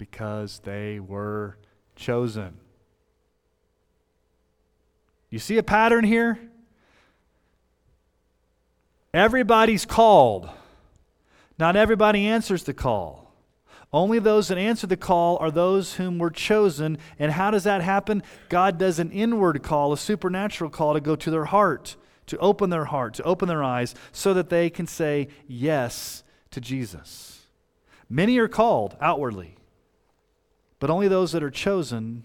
Because they were chosen. You see a pattern here? Everybody's called. Not everybody answers the call. Only those that answer the call are those whom were chosen. And how does that happen? God does an inward call, a supernatural call to go to their heart, to open their heart, to open their eyes, so that they can say yes to Jesus. Many are called outwardly, but only those that are chosen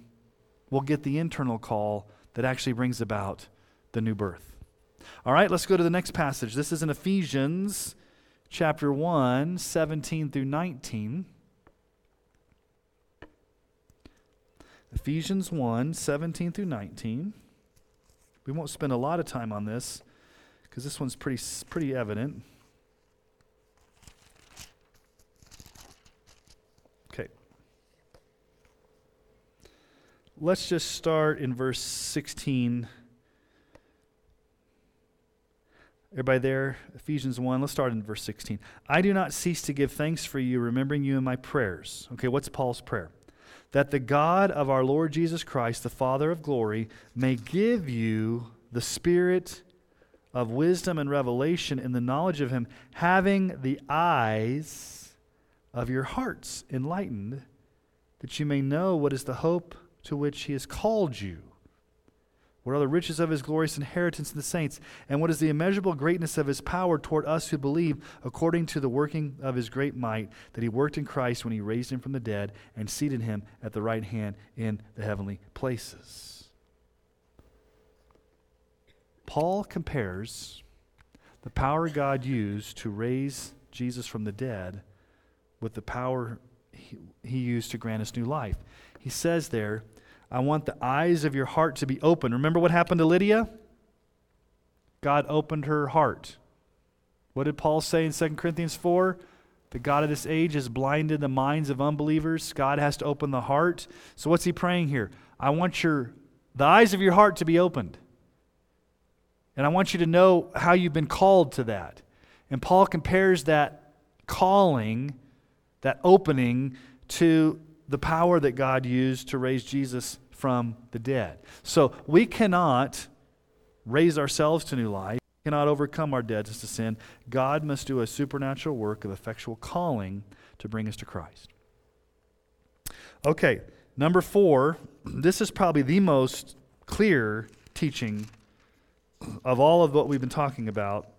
will get the internal call that actually brings about the new birth. All right, let's go to the next passage. This is in Ephesians chapter 1, 17 through 19. Ephesians 1 17 through 19. We won't spend a lot of time on this because this one's pretty, pretty evident. Okay. Let's just start in verse 16. Everybody there? Ephesians 1. Let's start in verse 16. I do not cease to give thanks for you, remembering you in my prayers. Okay, what's Paul's prayer? That the God of our Lord Jesus Christ, the Father of glory, may give you the spirit of wisdom and revelation in the knowledge of him, having the eyes of your hearts enlightened, that you may know what is the hope to which he has called you what are the riches of his glorious inheritance in the saints? And what is the immeasurable greatness of his power toward us who believe, according to the working of his great might, that he worked in Christ when he raised him from the dead and seated him at the right hand in the heavenly places? Paul compares the power God used to raise Jesus from the dead with the power he, used to grant us new life. He says there, I want the eyes of your heart to be open. Remember what happened to Lydia? God opened her heart. What did Paul say in 2 Corinthians 4? The God of this age has blinded the minds of unbelievers. God has to open the heart. So what's he praying here? I want your the eyes of your heart to be opened. And I want you to know how you've been called to that. And Paul compares that calling, that opening, to the power that God used to raise Jesus from the dead. So we cannot raise ourselves to new life, we cannot overcome our deadness to sin. God must do a supernatural work of effectual calling to bring us to Christ. Okay, number four, this is probably the most clear teaching of all of what we've been talking about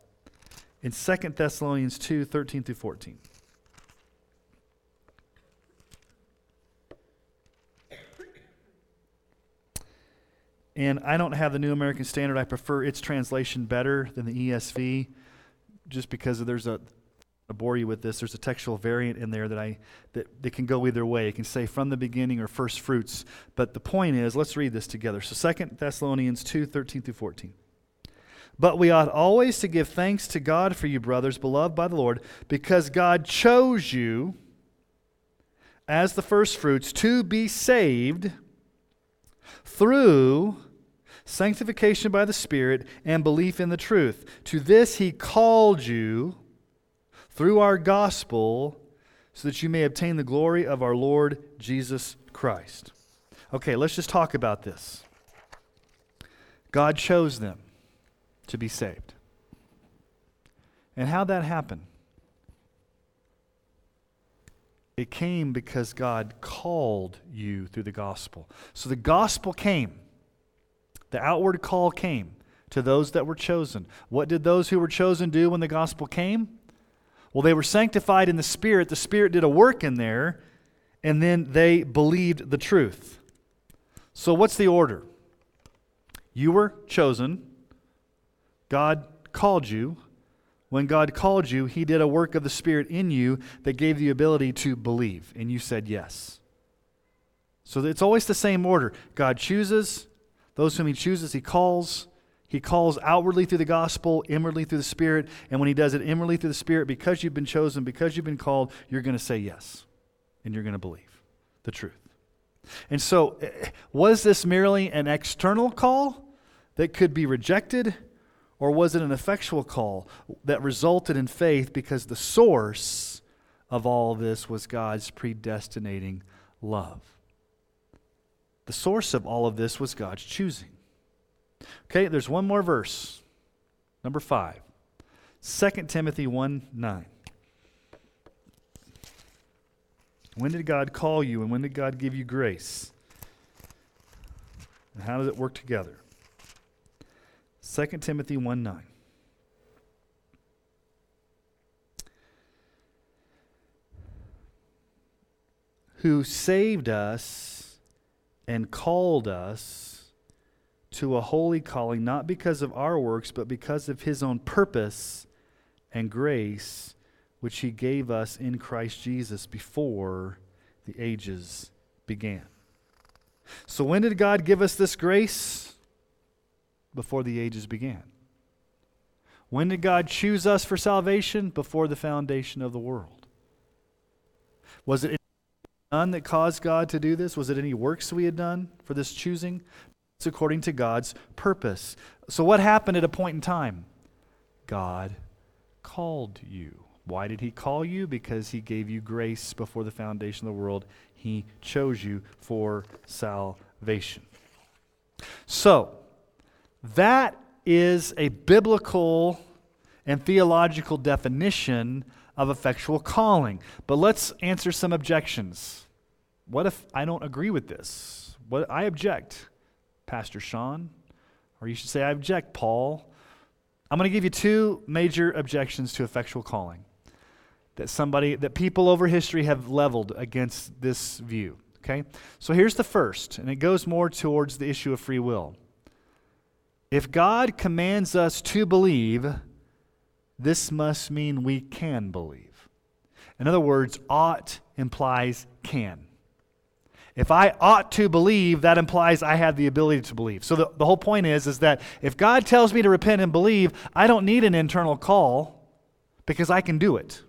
in 2 Thessalonians 2 13 through 14. And I don't have the New American Standard. I prefer its translation better than the ESV just because there's a I bore you with this. There's a textual variant in there that I that, that can go either way. It can say from the beginning or first fruits. But the point is, let's read this together. So Second Thessalonians 2, 13 through 14. But we ought always to give thanks to God for you, brothers, beloved by the Lord, because God chose you as the first fruits to be saved through sanctification by the Spirit, and belief in the truth. To this he called you through our gospel so that you may obtain the glory of our Lord Jesus Christ. Okay, let's just talk about this. God chose them to be saved. And how that happened? It came because God called you through the gospel. So the gospel came. The outward call came to those that were chosen. What did those who were chosen do when the gospel came? Well, they were sanctified in the Spirit. The Spirit did a work in there, and then they believed the truth. So, what's the order? You were chosen, God called you. When God called you, He did a work of the Spirit in you that gave the ability to believe, and you said yes. So it's always the same order. God chooses, those whom he chooses, he calls. He calls outwardly through the gospel, inwardly through the Spirit. And when he does it inwardly through the Spirit, because you've been chosen, because you've been called, you're going to say yes. And you're going to believe the truth. And so, eh, was this merely an external call that could be rejected? Or was it an effectual call that resulted in faith because the source of all this was God's predestinating love? The source of all of this was God's choosing. Okay, there's one more verse. Number five. 2 Timothy 1 9. When did God call you and when did God give you grace? And how does it work together? 2 Timothy 1 9. Who saved us and called us to a holy calling, not because of our works, but because of his own purpose and grace, which he gave us in Christ Jesus before the ages began. So, when did God give us this grace? Before the ages began. When did God choose us for salvation? Before the foundation of the world. Was it done that caused God to do this? Was it any works we had done for this choosing? It's according to God's purpose. So, what happened at a point in time? God called you. Why did He call you? Because He gave you grace before the foundation of the world. He chose you for salvation. So, that is a biblical and theological definition of effectual calling. But let's answer some objections. What if I don't agree with this? What I object, Pastor Sean, or you should say I object, Paul. I'm going to give you two major objections to effectual calling that somebody that people over history have leveled against this view. Okay? So here's the first, and it goes more towards the issue of free will. If God commands us to believe, this must mean we can believe. In other words, ought implies can. If I ought to believe, that implies I have the ability to believe. So the, the whole point is, is that if God tells me to repent and believe, I don't need an internal call because I can do it.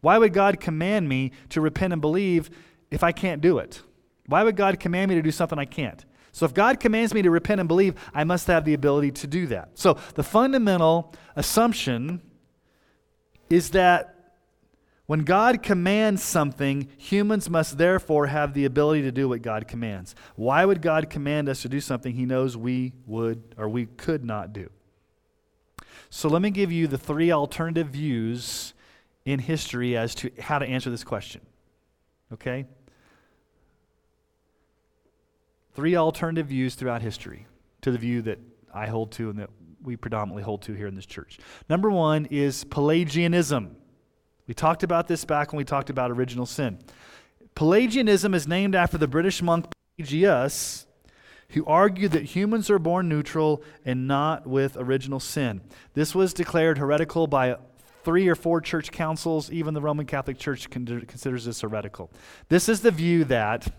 Why would God command me to repent and believe if I can't do it? Why would God command me to do something I can't? So if God commands me to repent and believe, I must have the ability to do that. So the fundamental assumption is that when God commands something, humans must therefore have the ability to do what God commands. Why would God command us to do something he knows we would or we could not do? So let me give you the three alternative views in history as to how to answer this question. Okay? Three alternative views throughout history to the view that I hold to and that we predominantly hold to here in this church. Number one is Pelagianism. We talked about this back when we talked about original sin. Pelagianism is named after the British monk Pelagius, who argued that humans are born neutral and not with original sin. This was declared heretical by three or four church councils. Even the Roman Catholic Church considers this heretical. This is the view that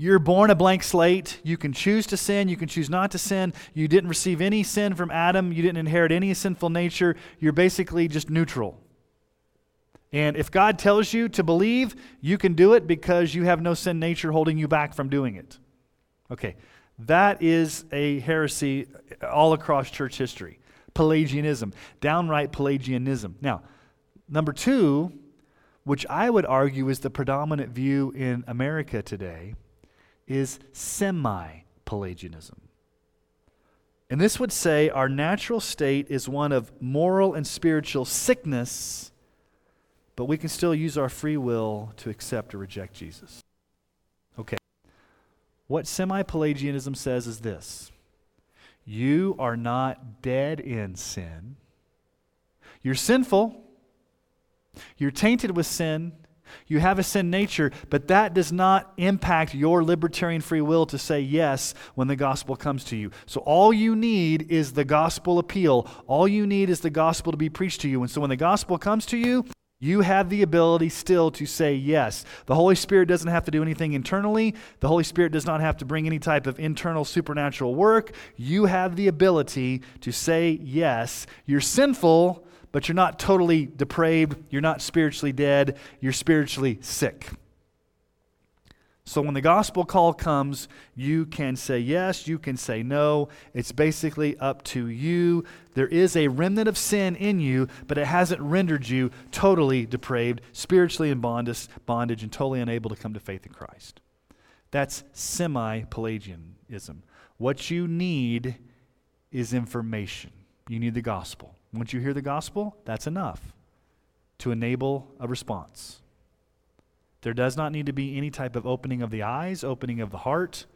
you're born a blank slate. You can choose to sin. You can choose not to sin. You didn't receive any sin from Adam. You didn't inherit any sinful nature. You're basically just neutral. And if God tells you to believe, you can do it because you have no sin nature holding you back from doing it. Okay, that is a heresy all across church history. Pelagianism, downright Pelagianism. Now, number two, which I would argue is the predominant view in America today, is semi Pelagianism. And this would say our natural state is one of moral and spiritual sickness, but we can still use our free will to accept or reject Jesus. Okay. What semi Pelagianism says is this you are not dead in sin, you're sinful, you're tainted with sin, you have a sin nature, but that does not impact your libertarian free will to say yes when the gospel comes to you. So all you need is the gospel appeal. All you need is the gospel to be preached to you. And so when the gospel comes to you, you have the ability still to say yes. The Holy Spirit doesn't have to do anything internally. The Holy Spirit does not have to bring any type of internal supernatural work. You have the ability to say yes. You're sinful, but you're not totally depraved. You're not spiritually dead. You're spiritually sick. So when the gospel call comes, you can say yes, you can say no. It's basically up to you. There is a remnant of sin in you, but it hasn't rendered you totally depraved, spiritually in bondage, bondage and totally unable to come to faith in Christ. That's semi Pelagianism. What you need is information. You need the gospel. Once you hear the gospel, that's enough to enable a response. There does not need to be any type of opening of the eyes, opening of the heart,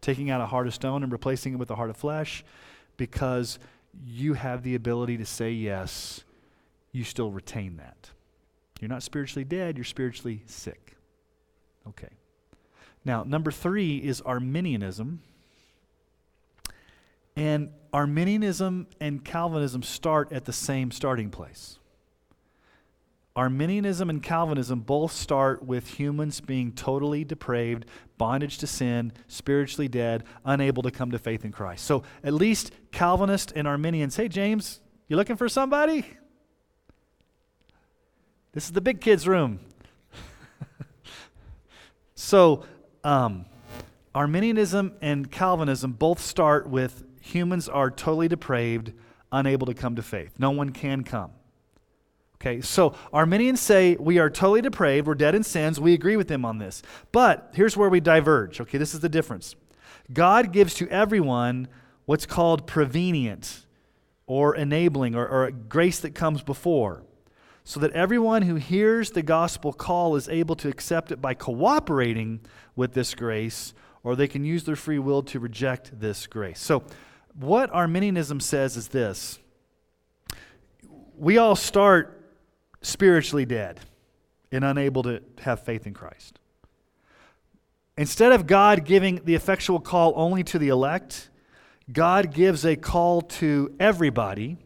taking out a heart of stone and replacing it with a heart of flesh, because you have the ability to say yes. You still retain that. You're not spiritually dead, you're spiritually sick. Okay. Now, number three is Arminianism. And Arminianism and Calvinism start at the same starting place. Arminianism and Calvinism both start with humans being totally depraved, bondage to sin, spiritually dead, unable to come to faith in Christ. So at least Calvinist and Arminians, hey, James, you looking for somebody? This is the big kids' room. so, um, Arminianism and Calvinism both start with humans are totally depraved, unable to come to faith. No one can come. Okay, so Arminians say we are totally depraved, we're dead in sins, we agree with them on this. But here's where we diverge. Okay, this is the difference. God gives to everyone what's called prevenient or enabling or, or grace that comes before, so that everyone who hears the gospel call is able to accept it by cooperating with this grace, or they can use their free will to reject this grace. So, what Arminianism says is this we all start spiritually dead and unable to have faith in Christ. Instead of God giving the effectual call only to the elect, God gives a call to everybody,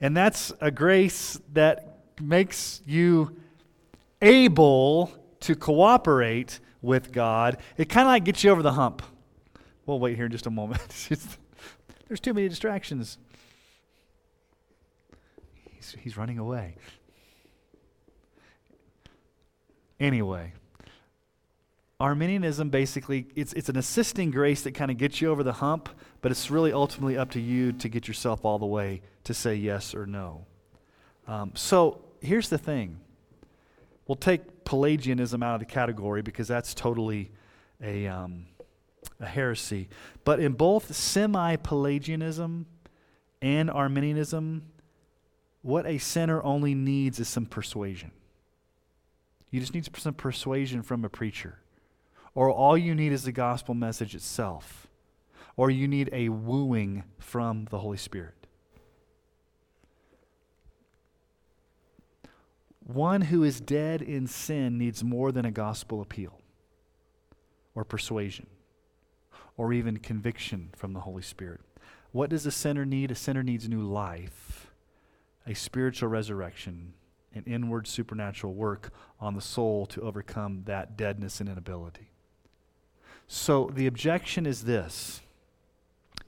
and that's a grace that makes you able to cooperate with God. It kind of like gets you over the hump. We'll wait here in just a moment. There's too many distractions. He's, he's running away. Anyway, Arminianism basically it's it's an assisting grace that kind of gets you over the hump, but it's really ultimately up to you to get yourself all the way to say yes or no. Um, so here's the thing: we'll take Pelagianism out of the category because that's totally a um, a heresy. But in both semi-Pelagianism and Arminianism, what a sinner only needs is some persuasion. You just need some persuasion from a preacher. Or all you need is the gospel message itself. Or you need a wooing from the Holy Spirit. One who is dead in sin needs more than a gospel appeal or persuasion or even conviction from the Holy Spirit. What does a sinner need? A sinner needs new life, a spiritual resurrection, an inward supernatural work on the soul to overcome that deadness and inability. So the objection is this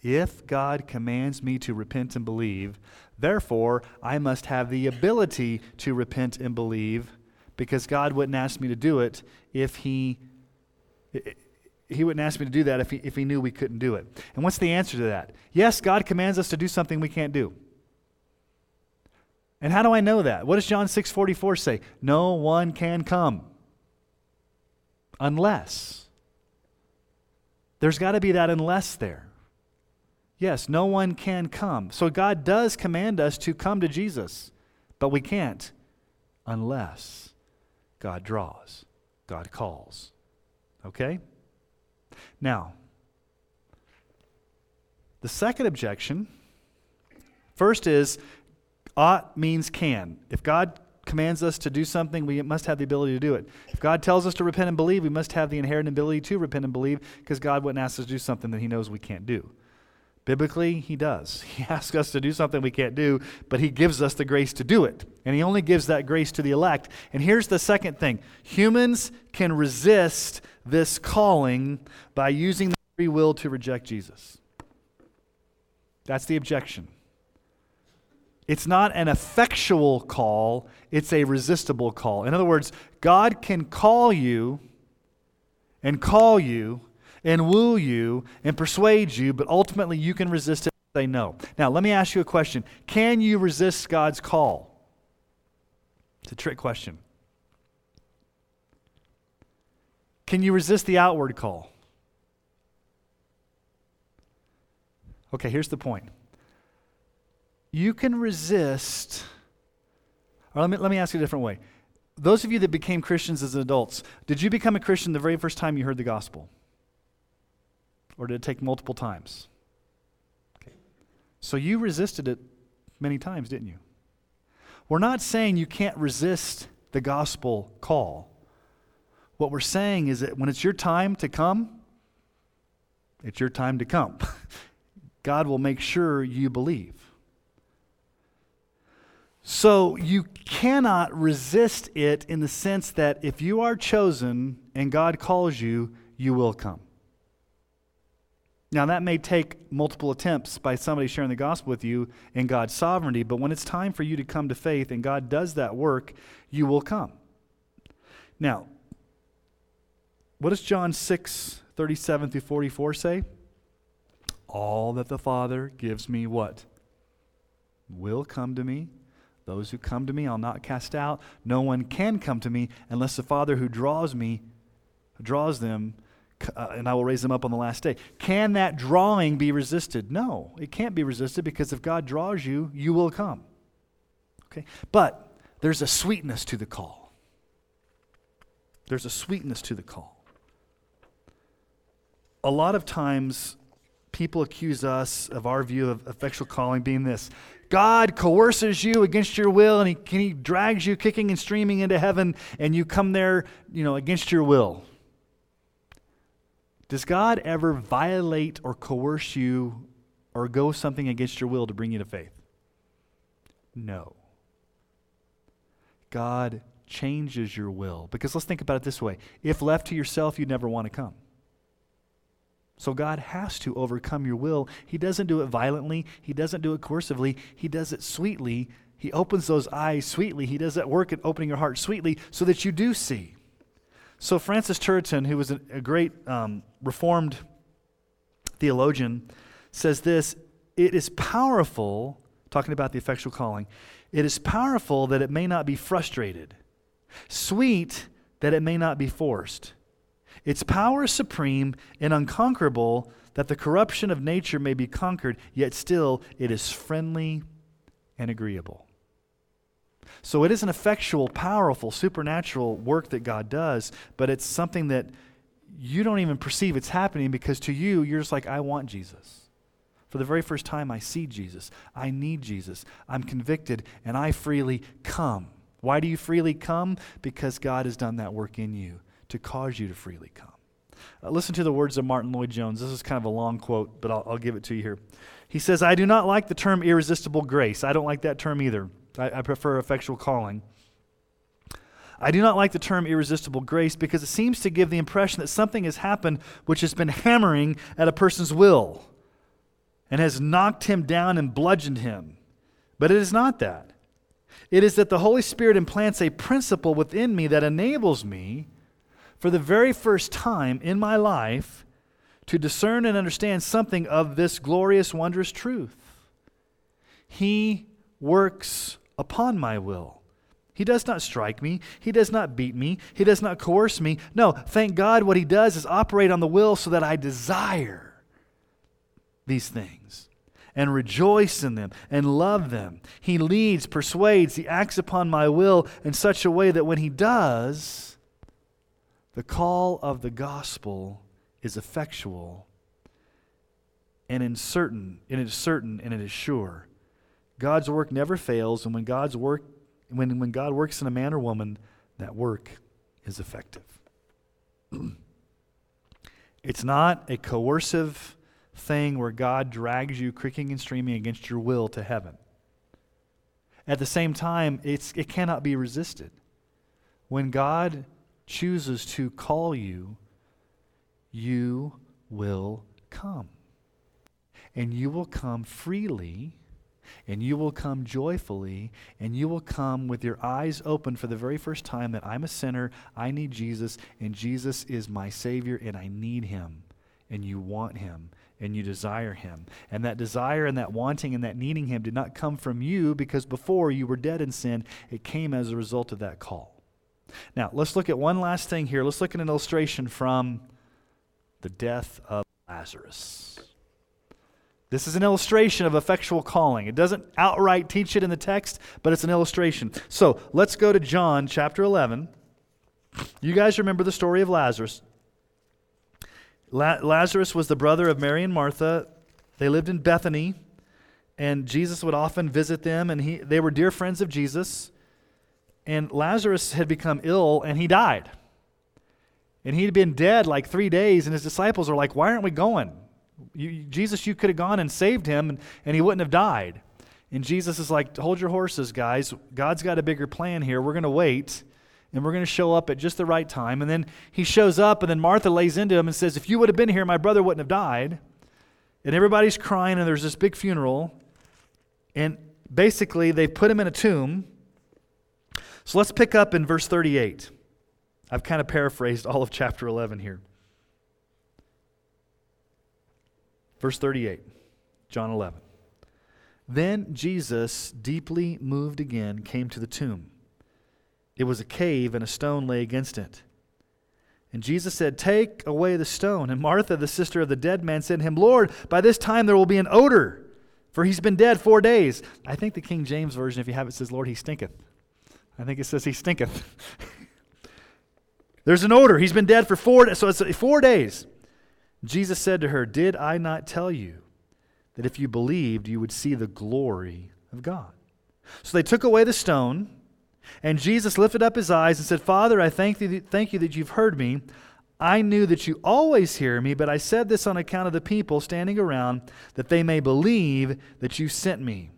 if God commands me to repent and believe, therefore I must have the ability to repent and believe because God wouldn't ask me to do it if He. He wouldn't ask me to do that if he, if he knew we couldn't do it. And what's the answer to that? Yes, God commands us to do something we can't do. And how do I know that? What does John 6:44 say? No one can come unless. There's got to be that unless there. Yes, no one can come. So God does command us to come to Jesus, but we can't unless God draws, God calls. Okay? Now, the second objection first is Ought means can. If God commands us to do something, we must have the ability to do it. If God tells us to repent and believe, we must have the inherent ability to repent and believe because God wouldn't ask us to do something that He knows we can't do. Biblically, He does. He asks us to do something we can't do, but He gives us the grace to do it. And He only gives that grace to the elect. And here's the second thing humans can resist this calling by using their free will to reject Jesus. That's the objection. It's not an effectual call, it's a resistible call. In other words, God can call you and call you and woo you and persuade you, but ultimately you can resist it say no. Now, let me ask you a question Can you resist God's call? It's a trick question. Can you resist the outward call? Okay, here's the point you can resist. Or let me, let me ask you a different way. Those of you that became Christians as adults, did you become a Christian the very first time you heard the gospel? Or did it take multiple times? Okay. So you resisted it many times, didn't you? We're not saying you can't resist the gospel call. What we're saying is that when it's your time to come, it's your time to come. God will make sure you believe. So you cannot resist it in the sense that if you are chosen and God calls you, you will come. Now, that may take multiple attempts by somebody sharing the gospel with you in God's sovereignty, but when it's time for you to come to faith and God does that work, you will come. Now, what does John 6, 37 through 44 say? All that the Father gives me what? Will come to me. Those who come to me, I'll not cast out. No one can come to me unless the Father who draws me, draws them, uh, and I will raise them up on the last day. Can that drawing be resisted? No, it can't be resisted because if God draws you, you will come. Okay? But there's a sweetness to the call. There's a sweetness to the call. A lot of times, people accuse us of our view of effectual calling being this God coerces you against your will and he, he drags you kicking and streaming into heaven, and you come there, you know, against your will. Does God ever violate or coerce you or go something against your will to bring you to faith? No. God changes your will. Because let's think about it this way if left to yourself, you'd never want to come. So God has to overcome your will. He doesn't do it violently, He doesn't do it coercively, He does it sweetly. He opens those eyes sweetly. He does that work at opening your heart sweetly so that you do see. So, Francis Turretin, who was a, great um, Reformed theologian, says this It is powerful, talking about the effectual calling, it is powerful that it may not be frustrated, sweet that it may not be forced. Its power is supreme and unconquerable that the corruption of nature may be conquered, yet still it is friendly and agreeable. So it is an effectual, powerful, supernatural work that God does, but it's something that you don't even perceive it's happening because to you, you're just like, I want Jesus. For the very first time, I see Jesus. I need Jesus. I'm convicted, and I freely come. Why do you freely come? Because God has done that work in you to cause you to freely come. Uh, listen to the words of Martyn Lloyd-Jones. This is kind of a long quote, but I'll, I'll give it to you here. He says, I do not like the term irresistible grace. I don't like that term either. I, I prefer effectual calling. I do not like the term irresistible grace because it seems to give the impression that something has happened which has been hammering at a person's will and has knocked him down and bludgeoned him. But it is not that. It is that the Holy Spirit implants a principle within me that enables me, for the very first time in my life, to discern and understand something of this glorious, wondrous truth. He works upon my will. He does not strike me. He does not beat me. He does not coerce me. No, thank God, what He does is operate on the will so that I desire these things and rejoice in them and love them. He leads, persuades, He acts upon my will in such a way that when He does, the call of the gospel is effectual and in certain, and it is certain and it is sure. God's work never fails, and when God's work when, when God works in a man or woman, that work is effective. it's not a coercive thing where God drags you creaking and streaming against your will to heaven. At the same time, it's, it cannot be resisted. When God chooses to call you, you will come. And you will come freely and you will come joyfully, and you will come with your eyes open for the very first time that I'm a sinner, I need Jesus, and Jesus is my Savior, and I need Him. And you want Him, and you desire Him. And that desire and that wanting and that needing Him did not come from you because before you were dead in sin, it came as a result of that call. Now, let's look at one last thing here. Let's look at an illustration from the death of Lazarus. This is an illustration of effectual calling. It doesn't outright teach it in the text, but it's an illustration. So let's go to John chapter 11. You guys remember the story of Lazarus. La- Lazarus was the brother of Mary and Martha. They lived in Bethany, and Jesus would often visit them, and he, they were dear friends of Jesus. And Lazarus had become ill, and he died. And he'd been dead like three days, and his disciples are like, Why aren't we going? You, Jesus, you could have gone and saved him, and, and he wouldn't have died. And Jesus is like, hold your horses, guys. God's got a bigger plan here. We're going to wait and we're going to show up at just the right time. And then he shows up, and then Martha lays into him and says, If you would have been here, my brother wouldn't have died. And everybody's crying, and there's this big funeral. And basically, they put him in a tomb. So let's pick up in verse 38. I've kind of paraphrased all of chapter 11 here. Verse 38, John 11. Then Jesus, deeply moved again, came to the tomb. It was a cave, and a stone lay against it. And Jesus said, Take away the stone. And Martha, the sister of the dead man, said to him, Lord, by this time there will be an odor, for he's been dead four days. I think the King James Version, if you have it, says, Lord, he stinketh. I think it says he stinketh. There's an odor. He's been dead for four so it's four days. Jesus said to her, Did I not tell you that if you believed, you would see the glory of God? So they took away the stone, and Jesus lifted up his eyes and said, Father, I thank, thee, thank you that you've heard me. I knew that you always hear me, but I said this on account of the people standing around, that they may believe that you sent me.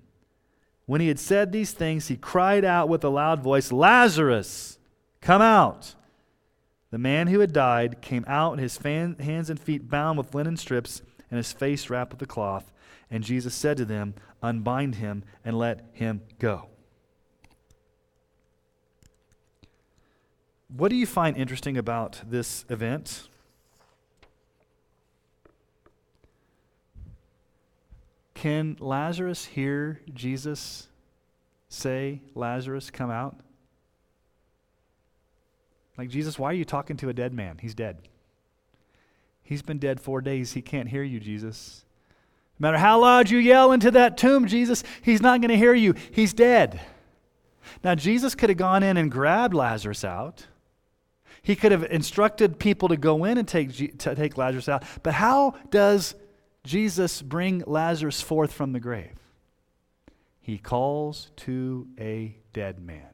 When he had said these things, he cried out with a loud voice, Lazarus, come out. The man who had died came out, his fan, hands and feet bound with linen strips, and his face wrapped with a cloth. And Jesus said to them, Unbind him and let him go. What do you find interesting about this event? Can Lazarus hear Jesus say, Lazarus, come out? Like, Jesus, why are you talking to a dead man? He's dead. He's been dead four days. He can't hear you, Jesus. No matter how loud you yell into that tomb, Jesus, he's not going to hear you. He's dead. Now, Jesus could have gone in and grabbed Lazarus out. He could have instructed people to go in and take, to take Lazarus out. But how does Jesus bring Lazarus forth from the grave? He calls to a dead man.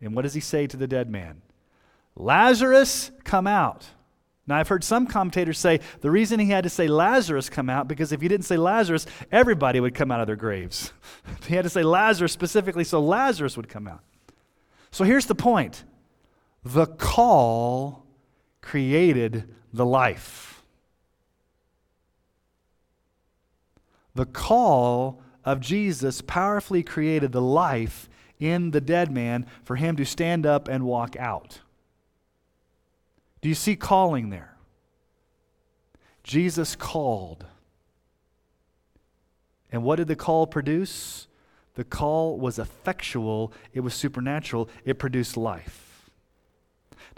And what does he say to the dead man? Lazarus, come out. Now, I've heard some commentators say the reason he had to say Lazarus come out because if he didn't say Lazarus, everybody would come out of their graves. he had to say Lazarus specifically so Lazarus would come out. So here's the point the call created the life. The call of Jesus powerfully created the life in the dead man for him to stand up and walk out. Do you see calling there? Jesus called. And what did the call produce? The call was effectual, it was supernatural, it produced life.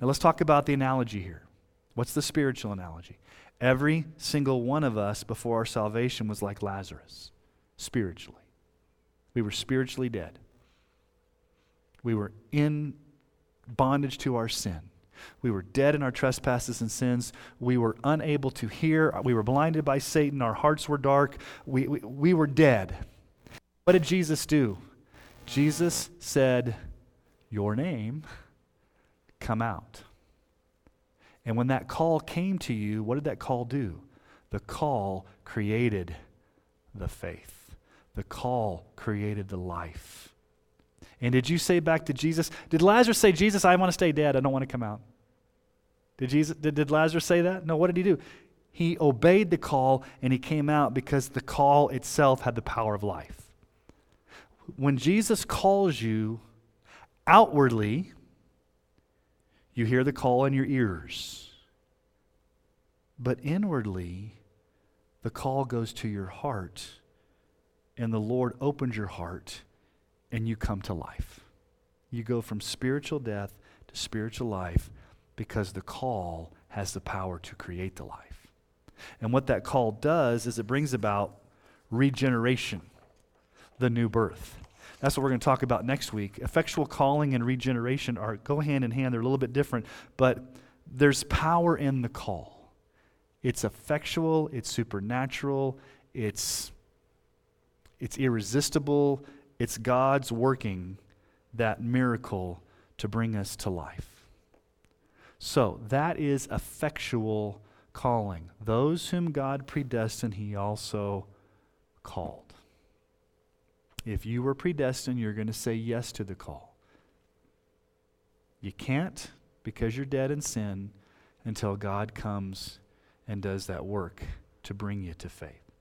Now let's talk about the analogy here. What's the spiritual analogy? Every single one of us before our salvation was like Lazarus, spiritually. We were spiritually dead. We were in bondage to our sin. We were dead in our trespasses and sins. We were unable to hear. We were blinded by Satan. Our hearts were dark. We, we, we were dead. What did Jesus do? Jesus said, Your name, come out. And when that call came to you, what did that call do? The call created the faith, the call created the life. And did you say back to Jesus, did Lazarus say, Jesus, I want to stay dead. I don't want to come out? Did, Jesus, did, did Lazarus say that? No, what did he do? He obeyed the call and he came out because the call itself had the power of life. When Jesus calls you outwardly, you hear the call in your ears. But inwardly, the call goes to your heart, and the Lord opens your heart and you come to life. You go from spiritual death to spiritual life because the call has the power to create the life. And what that call does is it brings about regeneration, the new birth. That's what we're going to talk about next week. Effectual calling and regeneration are go hand in hand. They're a little bit different, but there's power in the call. It's effectual, it's supernatural, it's it's irresistible, it's God's working that miracle to bring us to life. So that is effectual calling. Those whom God predestined, he also called. If you were predestined, you're going to say yes to the call. You can't because you're dead in sin until God comes and does that work to bring you to faith.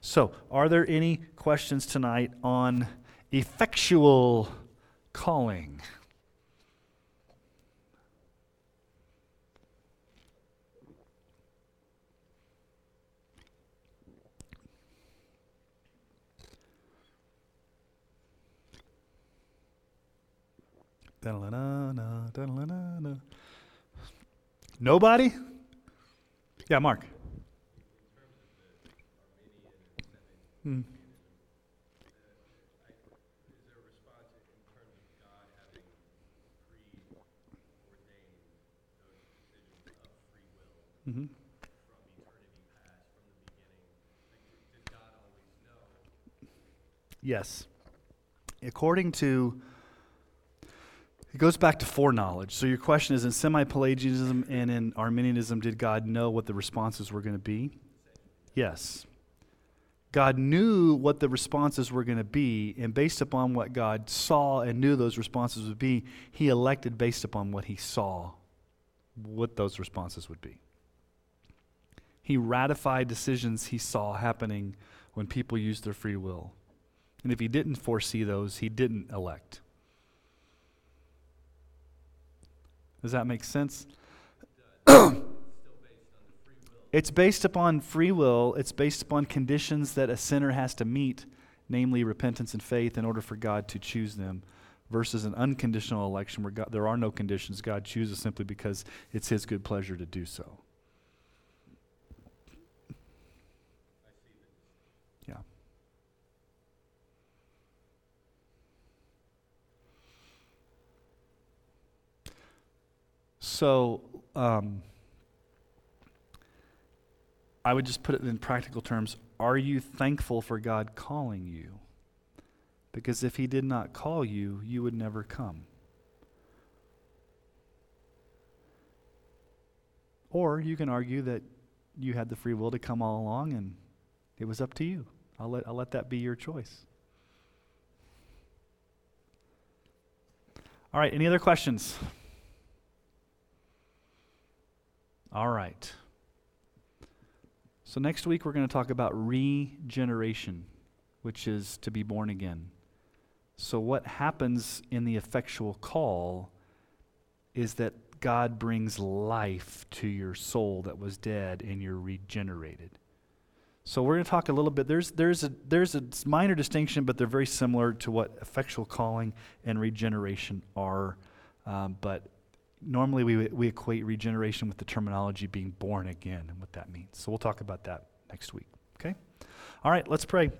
So, are there any questions tonight on effectual calling? Nobody? Yeah, Mark. Hmm. Mm-hmm. Yes. According to, it goes back to foreknowledge. So your question is in semi Pelagianism and in Arminianism, did God know what the responses were going to be? Yes. God knew what the responses were going to be, and based upon what God saw and knew those responses would be, he elected based upon what he saw what those responses would be. He ratified decisions he saw happening when people used their free will. And if he didn't foresee those, he didn't elect. Does that make sense? it's based upon free will, it's based upon conditions that a sinner has to meet, namely repentance and faith, in order for God to choose them, versus an unconditional election where God, there are no conditions. God chooses simply because it's his good pleasure to do so. So um, I would just put it in practical terms. Are you thankful for God calling you? Because if He did not call you, you would never come. Or you can argue that you had the free will to come all along and it was up to you. I'll let, I'll let that be your choice. All right, any other questions? All right. So, next week we're going to talk about regeneration, which is to be born again. So, what happens in the effectual call is that God brings life to your soul that was dead and you're regenerated. So we're going to talk a little bit. There's, there's, a, there's a minor distinction, but they're very similar to what effectual calling and regeneration are. Um, but normally we, we equate regeneration with the terminology being born again and what that means. So we'll talk about that next week. Okay? All right, let's pray.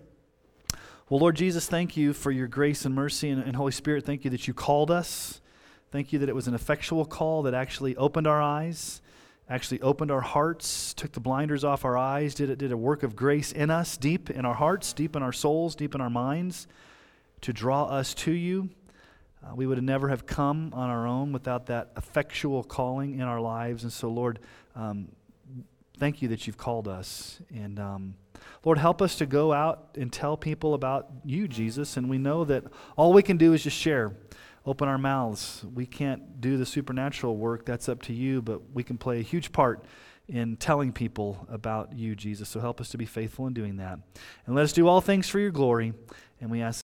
Well, Lord Jesus, thank you for your grace and mercy. And, and Holy Spirit, thank you that you called us. Thank you that it was an effectual call that actually opened our eyes, actually opened our hearts, took the blinders off our eyes, did, it, did a work of grace in us, deep in our hearts, deep in our souls, deep in our minds, to draw us to you. Uh, we would never have come on our own without that effectual calling in our lives. And so, Lord, um, thank you that you've called us. And um, Lord, help us to go out and tell people about you, Jesus. And we know that all we can do is just share, open our mouths. We can't do the supernatural work, that's up to you, but we can play a huge part in telling people about you, Jesus. So help us to be faithful in doing that. And let us do all things for your glory. And we ask